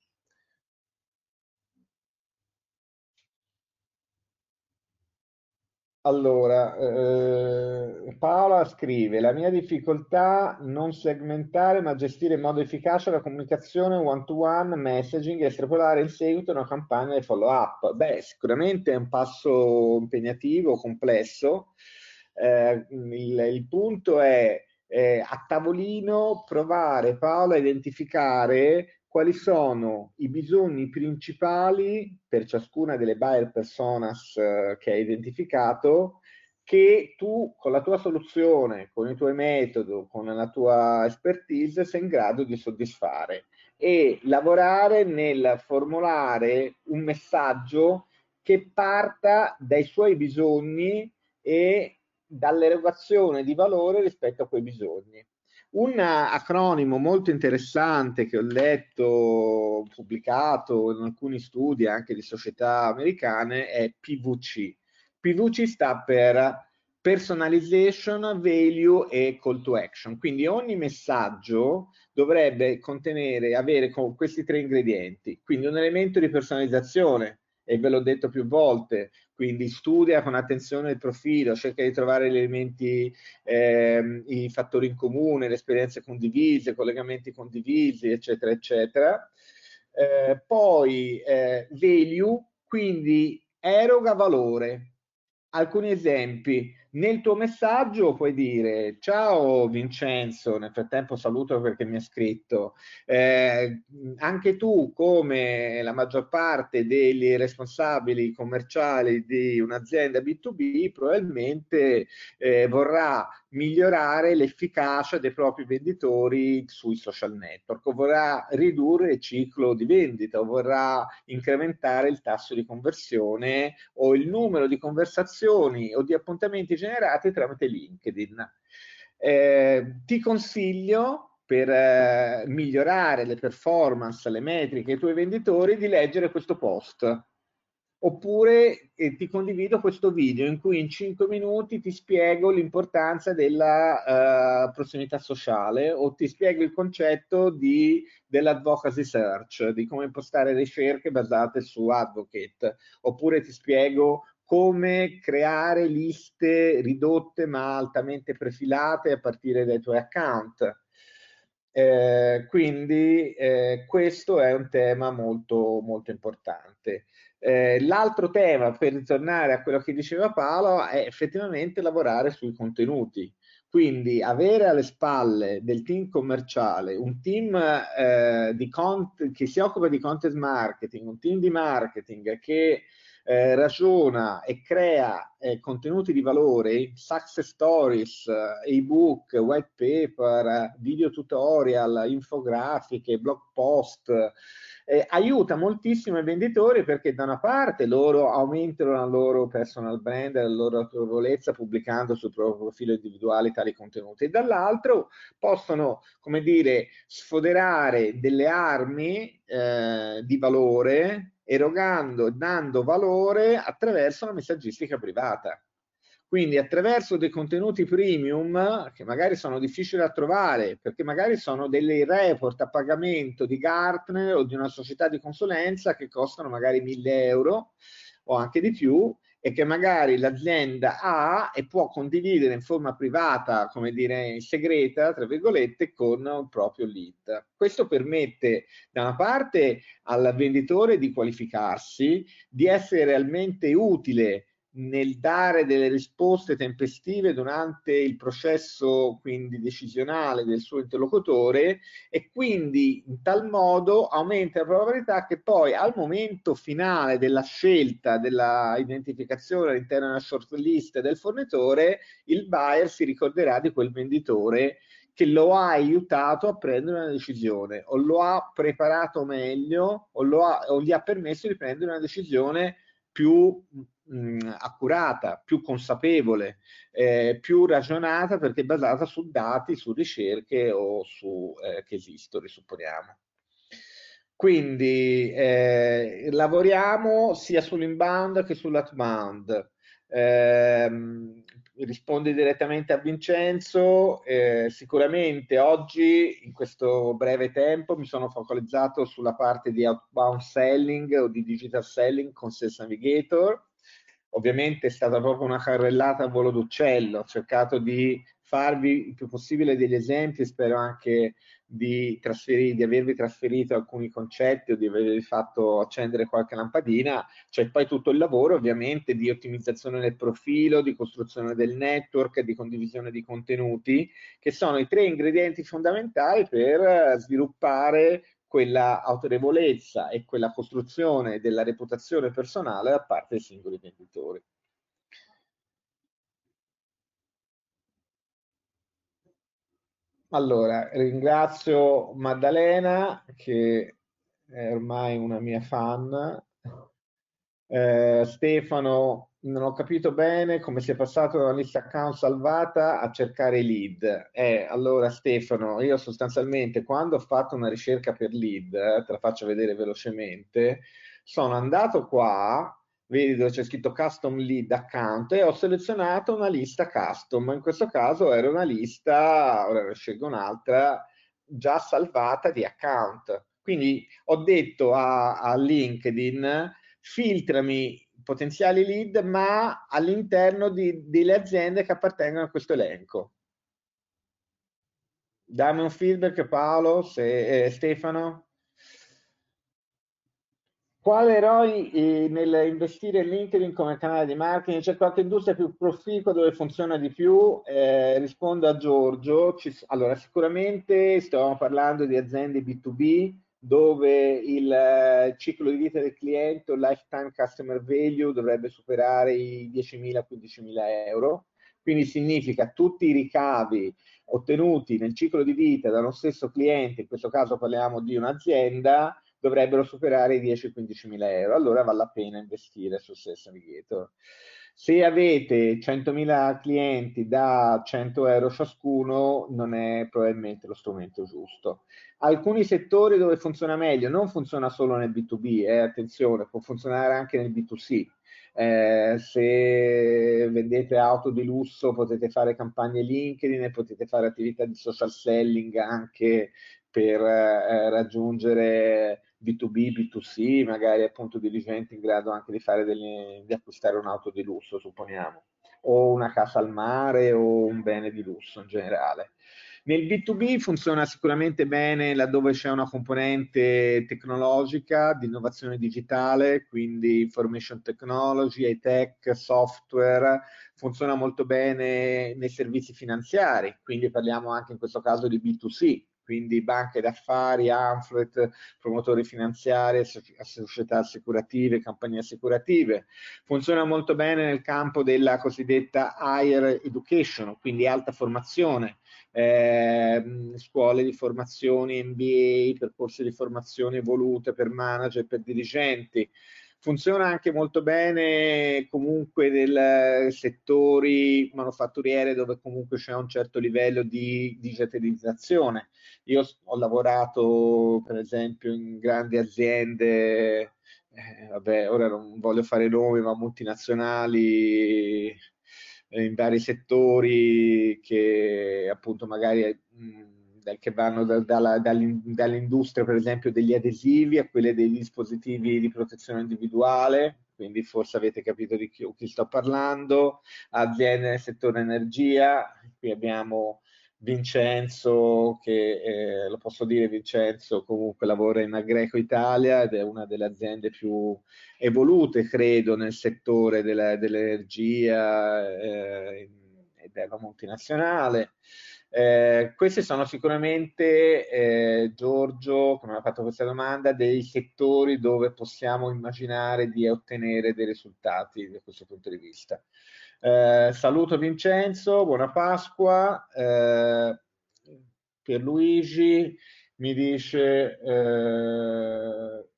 Allora, eh, Paola scrive, la mia difficoltà non segmentare ma gestire in modo efficace la comunicazione one-to-one, messaging e estrapolare in seguito una campagna di follow-up. Beh, sicuramente è un passo impegnativo, complesso. Eh, il, il, punto è eh, a tavolino provare, Paola, a identificare quali sono i bisogni principali per ciascuna delle buyer personas eh, che hai identificato che tu con la tua soluzione, con il tuo metodo, con la tua expertise sei in grado di soddisfare e lavorare nel formulare un messaggio che parta dai suoi bisogni e dall'erogazione di valore rispetto a quei bisogni. Un acronimo molto interessante che ho letto, pubblicato in alcuni studi anche di società americane è PVC. PVC sta per Personalization, Value e Call to Action. Quindi ogni messaggio dovrebbe contenere, avere questi tre ingredienti. Quindi un elemento di personalizzazione, e ve l'ho detto più volte, quindi studia con attenzione il profilo, cerca di trovare gli elementi, eh, i fattori in comune, le esperienze condivise, i collegamenti condivisi, eccetera, eccetera. Eh, poi eh, value, quindi eroga valore. Alcuni esempi, nel tuo messaggio puoi dire ciao Vincenzo, nel frattempo saluto perché mi ha scritto, eh, anche tu come la maggior parte degli responsabili commerciali di un'azienda B2B probabilmente eh, vorrà migliorare l'efficacia dei propri venditori sui social network o vorrà ridurre il ciclo di vendita o vorrà incrementare il tasso di conversione o il numero di conversazioni o di appuntamenti generati tramite LinkedIn. Eh, ti consiglio per eh, migliorare le performance, le metriche dei tuoi venditori di leggere questo post oppure eh, ti condivido questo video in cui in 5 minuti ti spiego l'importanza della uh, prossimità sociale o ti spiego il concetto dell'advocacy search, di come impostare ricerche basate su advocate, oppure ti spiego come creare liste ridotte ma altamente prefilate a partire dai tuoi account. Eh, quindi eh, questo è un tema molto, molto importante. Eh, l'altro tema, per ritornare a quello che diceva Paolo, è effettivamente lavorare sui contenuti. Quindi avere alle spalle del team commerciale un team eh, che si occupa di content marketing, un team di marketing che eh, ragiona e crea eh, contenuti di valore, success stories, eh, ebook, white paper, video tutorial, infografiche, blog post, eh, aiuta moltissimo i venditori perché da una parte loro aumentano la loro personal brand, la loro autorevolezza pubblicando sul proprio profilo individuale tali contenuti e dall'altro possono, come dire, sfoderare delle armi eh, di valore erogando dando valore attraverso la messaggistica privata. Quindi attraverso dei contenuti premium che magari sono difficili da trovare perché magari sono dei report a pagamento di Gartner o di una società di consulenza che costano magari 1000 euro o anche di più e che magari l'azienda ha e può condividere in forma privata, come dire, segreta, tra virgolette, con il proprio lead. Questo permette da una parte al venditore di qualificarsi, di essere realmente utile nel dare delle risposte tempestive durante il processo quindi decisionale del suo interlocutore e quindi in tal modo aumenta la probabilità che poi al momento finale della scelta, della identificazione all'interno della shortlist del fornitore, il buyer si ricorderà di quel venditore che lo ha aiutato a prendere una decisione o lo ha preparato meglio o, ha, o gli ha permesso di prendere una decisione più mh, accurata, più consapevole, eh, più ragionata perché basata su dati, su ricerche o su eh, che esistono, supponiamo. Quindi eh, lavoriamo sia sull'inbound che sull'outbound. Eh, rispondi direttamente a Vincenzo. Eh, sicuramente oggi, in questo breve tempo, mi sono focalizzato sulla parte di outbound selling o di digital selling con Sales Navigator ovviamente è stata proprio una carrellata a volo d'uccello, ho cercato di farvi il più possibile degli esempi, spero anche di, di, avervi trasferito alcuni concetti o di avervi fatto accendere qualche lampadina, c'è poi tutto il lavoro ovviamente di ottimizzazione del profilo, di costruzione del network, di condivisione di contenuti, che sono i tre ingredienti fondamentali per sviluppare quella autorevolezza e quella costruzione della reputazione personale da parte dei singoli venditori. Allora, ringrazio Maddalena che è ormai una mia fan, eh, Stefano non ho capito bene come sia passato da una lista account salvata a cercare lead. Eh, allora Stefano, io sostanzialmente quando ho fatto una ricerca per lead, eh, te la faccio vedere velocemente, sono andato qua, vedi dove c'è scritto custom lead account e ho selezionato una lista custom. In questo caso era una lista, ora ne scelgo un'altra, già salvata di account. Quindi ho detto a, a LinkedIn filtrami potenziali lead, ma all'interno delle aziende che appartengono a questo elenco. Dammi un feedback Paolo, se, eh, Stefano. Quale ROI eh, nell'investire in LinkedIn come canale di marketing? C'è qualche industria più proficua dove funziona di più? Eh, rispondo a Giorgio. Ci, allora, sicuramente stiamo parlando di aziende B2B, dove il eh, ciclo di vita del cliente o lifetime customer value dovrebbe superare i 10.000-15.000 euro. Quindi significa tutti i ricavi ottenuti nel ciclo di vita da uno stesso cliente, in questo caso parliamo di un'azienda, dovrebbero superare i 10-15.000 euro. Allora vale la pena investire su Sales Navigator. Se avete 100.000 clienti da 100 euro ciascuno, non è probabilmente lo strumento giusto. Alcuni settori dove funziona meglio, non funziona solo nel B2B, eh, attenzione, può funzionare anche nel B2C. Eh, se vendete auto di lusso potete fare campagne LinkedIn e potete fare attività di social selling anche per eh, raggiungere B2B, B2C, magari appunto dirigenti in grado anche di, delle, di acquistare un'auto di lusso, supponiamo, o una casa al mare o un bene di lusso in generale. Nel B2B funziona sicuramente bene laddove c'è una componente tecnologica di innovazione digitale, quindi information technology, high-tech, software, funziona molto bene nei servizi finanziari, quindi parliamo anche in questo caso di B2C, quindi banche d'affari, Amflet, promotori finanziari, società assicurative, compagnie assicurative. Funziona molto bene nel campo della cosiddetta higher education, quindi alta formazione, eh, scuole di formazione, MBA, percorsi di formazione evolute per manager, per dirigenti. Funziona anche molto bene comunque nei settori manufatturiere dove comunque c'è un certo livello di digitalizzazione. Io ho lavorato per esempio in grandi aziende, eh, vabbè, ora non voglio fare nomi, ma multinazionali eh, in vari settori che appunto magari mh, che vanno da, dalla, dall'industria per esempio degli adesivi a quelle dei dispositivi di protezione individuale, quindi forse avete capito di chi, chi sto parlando, aziende nel settore energia, qui abbiamo Vincenzo, che eh, lo posso dire, Vincenzo comunque lavora in Agreco Italia ed è una delle aziende più evolute, credo, nel settore dell'energia eh, ed è una multinazionale. Eh, questi sono sicuramente, eh, Giorgio, come ha fatto questa domanda, dei settori dove possiamo immaginare di ottenere dei risultati da questo punto di vista. Eh, saluto Vincenzo, buona Pasqua. Eh, Pierluigi mi dice eh,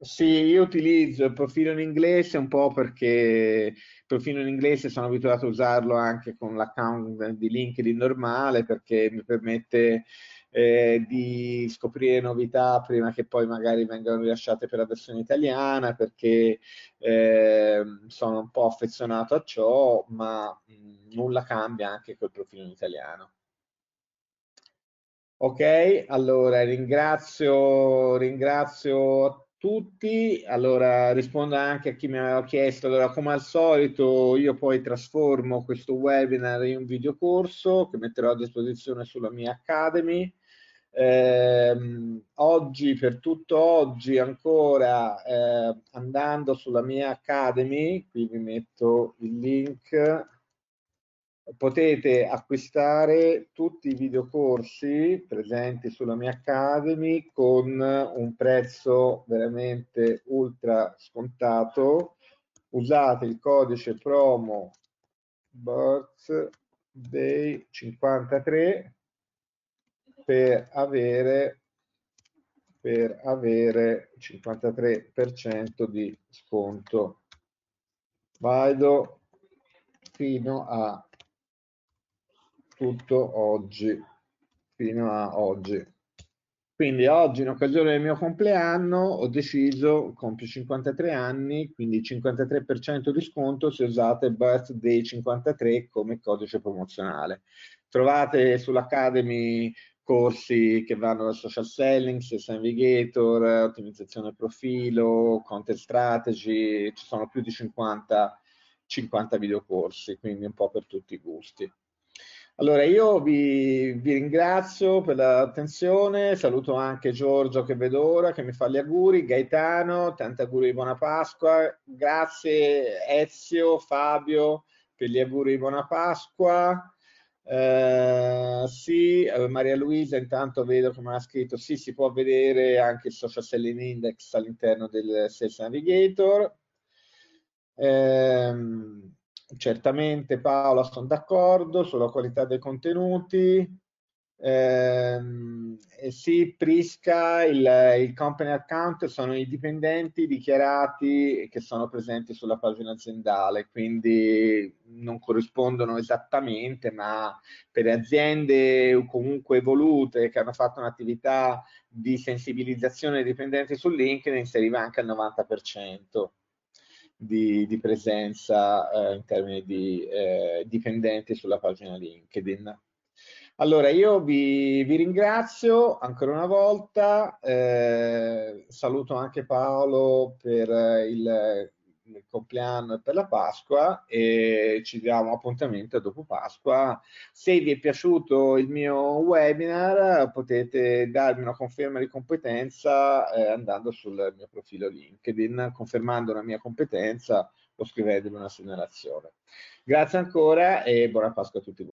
sì, io utilizzo il profilo in inglese un po' perché il profilo in inglese sono abituato a usarlo anche con l'account di LinkedIn normale perché mi permette eh, di scoprire novità prima che poi magari vengano rilasciate per la versione italiana perché eh, sono un po' affezionato a ciò, ma mh, nulla cambia anche col profilo in italiano. Ok, allora ringrazio, ringrazio tutti. Allora rispondo anche a chi mi aveva chiesto. Allora, come al solito, io poi trasformo questo webinar in un videocorso che metterò a disposizione sulla mia Academy. Eh, oggi, per tutto oggi, ancora eh, andando sulla mia Academy, qui vi metto il link potete acquistare tutti i videocorsi presenti sulla mia Academy con un prezzo veramente ultra scontato. Usate il codice promo birthday 53 per avere per avere 53% di sconto. Vado fino a tutto oggi, fino a oggi. Quindi oggi, in occasione del mio compleanno, ho deciso, compio 53 anni, quindi 53% di sconto se usate Birthday 53 come codice promozionale. Trovate sull'Academy corsi che vanno da social selling, sales navigator, ottimizzazione profilo, content strategy, ci sono più di 50, 50 videocorsi, quindi un po' per tutti i gusti. Allora, io vi, vi ringrazio per l'attenzione, saluto anche Giorgio che vedo ora, che mi fa gli auguri, Gaetano, tanti auguri di buona Pasqua, grazie Ezio, Fabio per gli auguri di buona Pasqua. Uh, sì, eh, Maria Luisa intanto vedo come ha scritto, sì, si può vedere anche il social selling index all'interno del Sales Navigator. Um, certamente Paola sono d'accordo sulla qualità dei contenuti. Eh, sì, Prisca, il, il, company account sono i dipendenti dichiarati che sono presenti sulla pagina aziendale, quindi non corrispondono esattamente, ma per aziende comunque evolute che hanno fatto un'attività di sensibilizzazione dei dipendenti su LinkedIn si arriva anche al 90% di, di presenza eh, in termini di eh, dipendenti sulla pagina LinkedIn. Allora, io vi, vi ringrazio ancora una volta, eh, saluto anche Paolo per il il compleanno e per la Pasqua e ci diamo appuntamento dopo Pasqua. Se vi è piaciuto il mio webinar potete darmi una conferma di competenza eh, andando sul mio profilo LinkedIn, confermando la mia competenza o scrivendomi una segnalazione. Grazie ancora e buona Pasqua a tutti voi.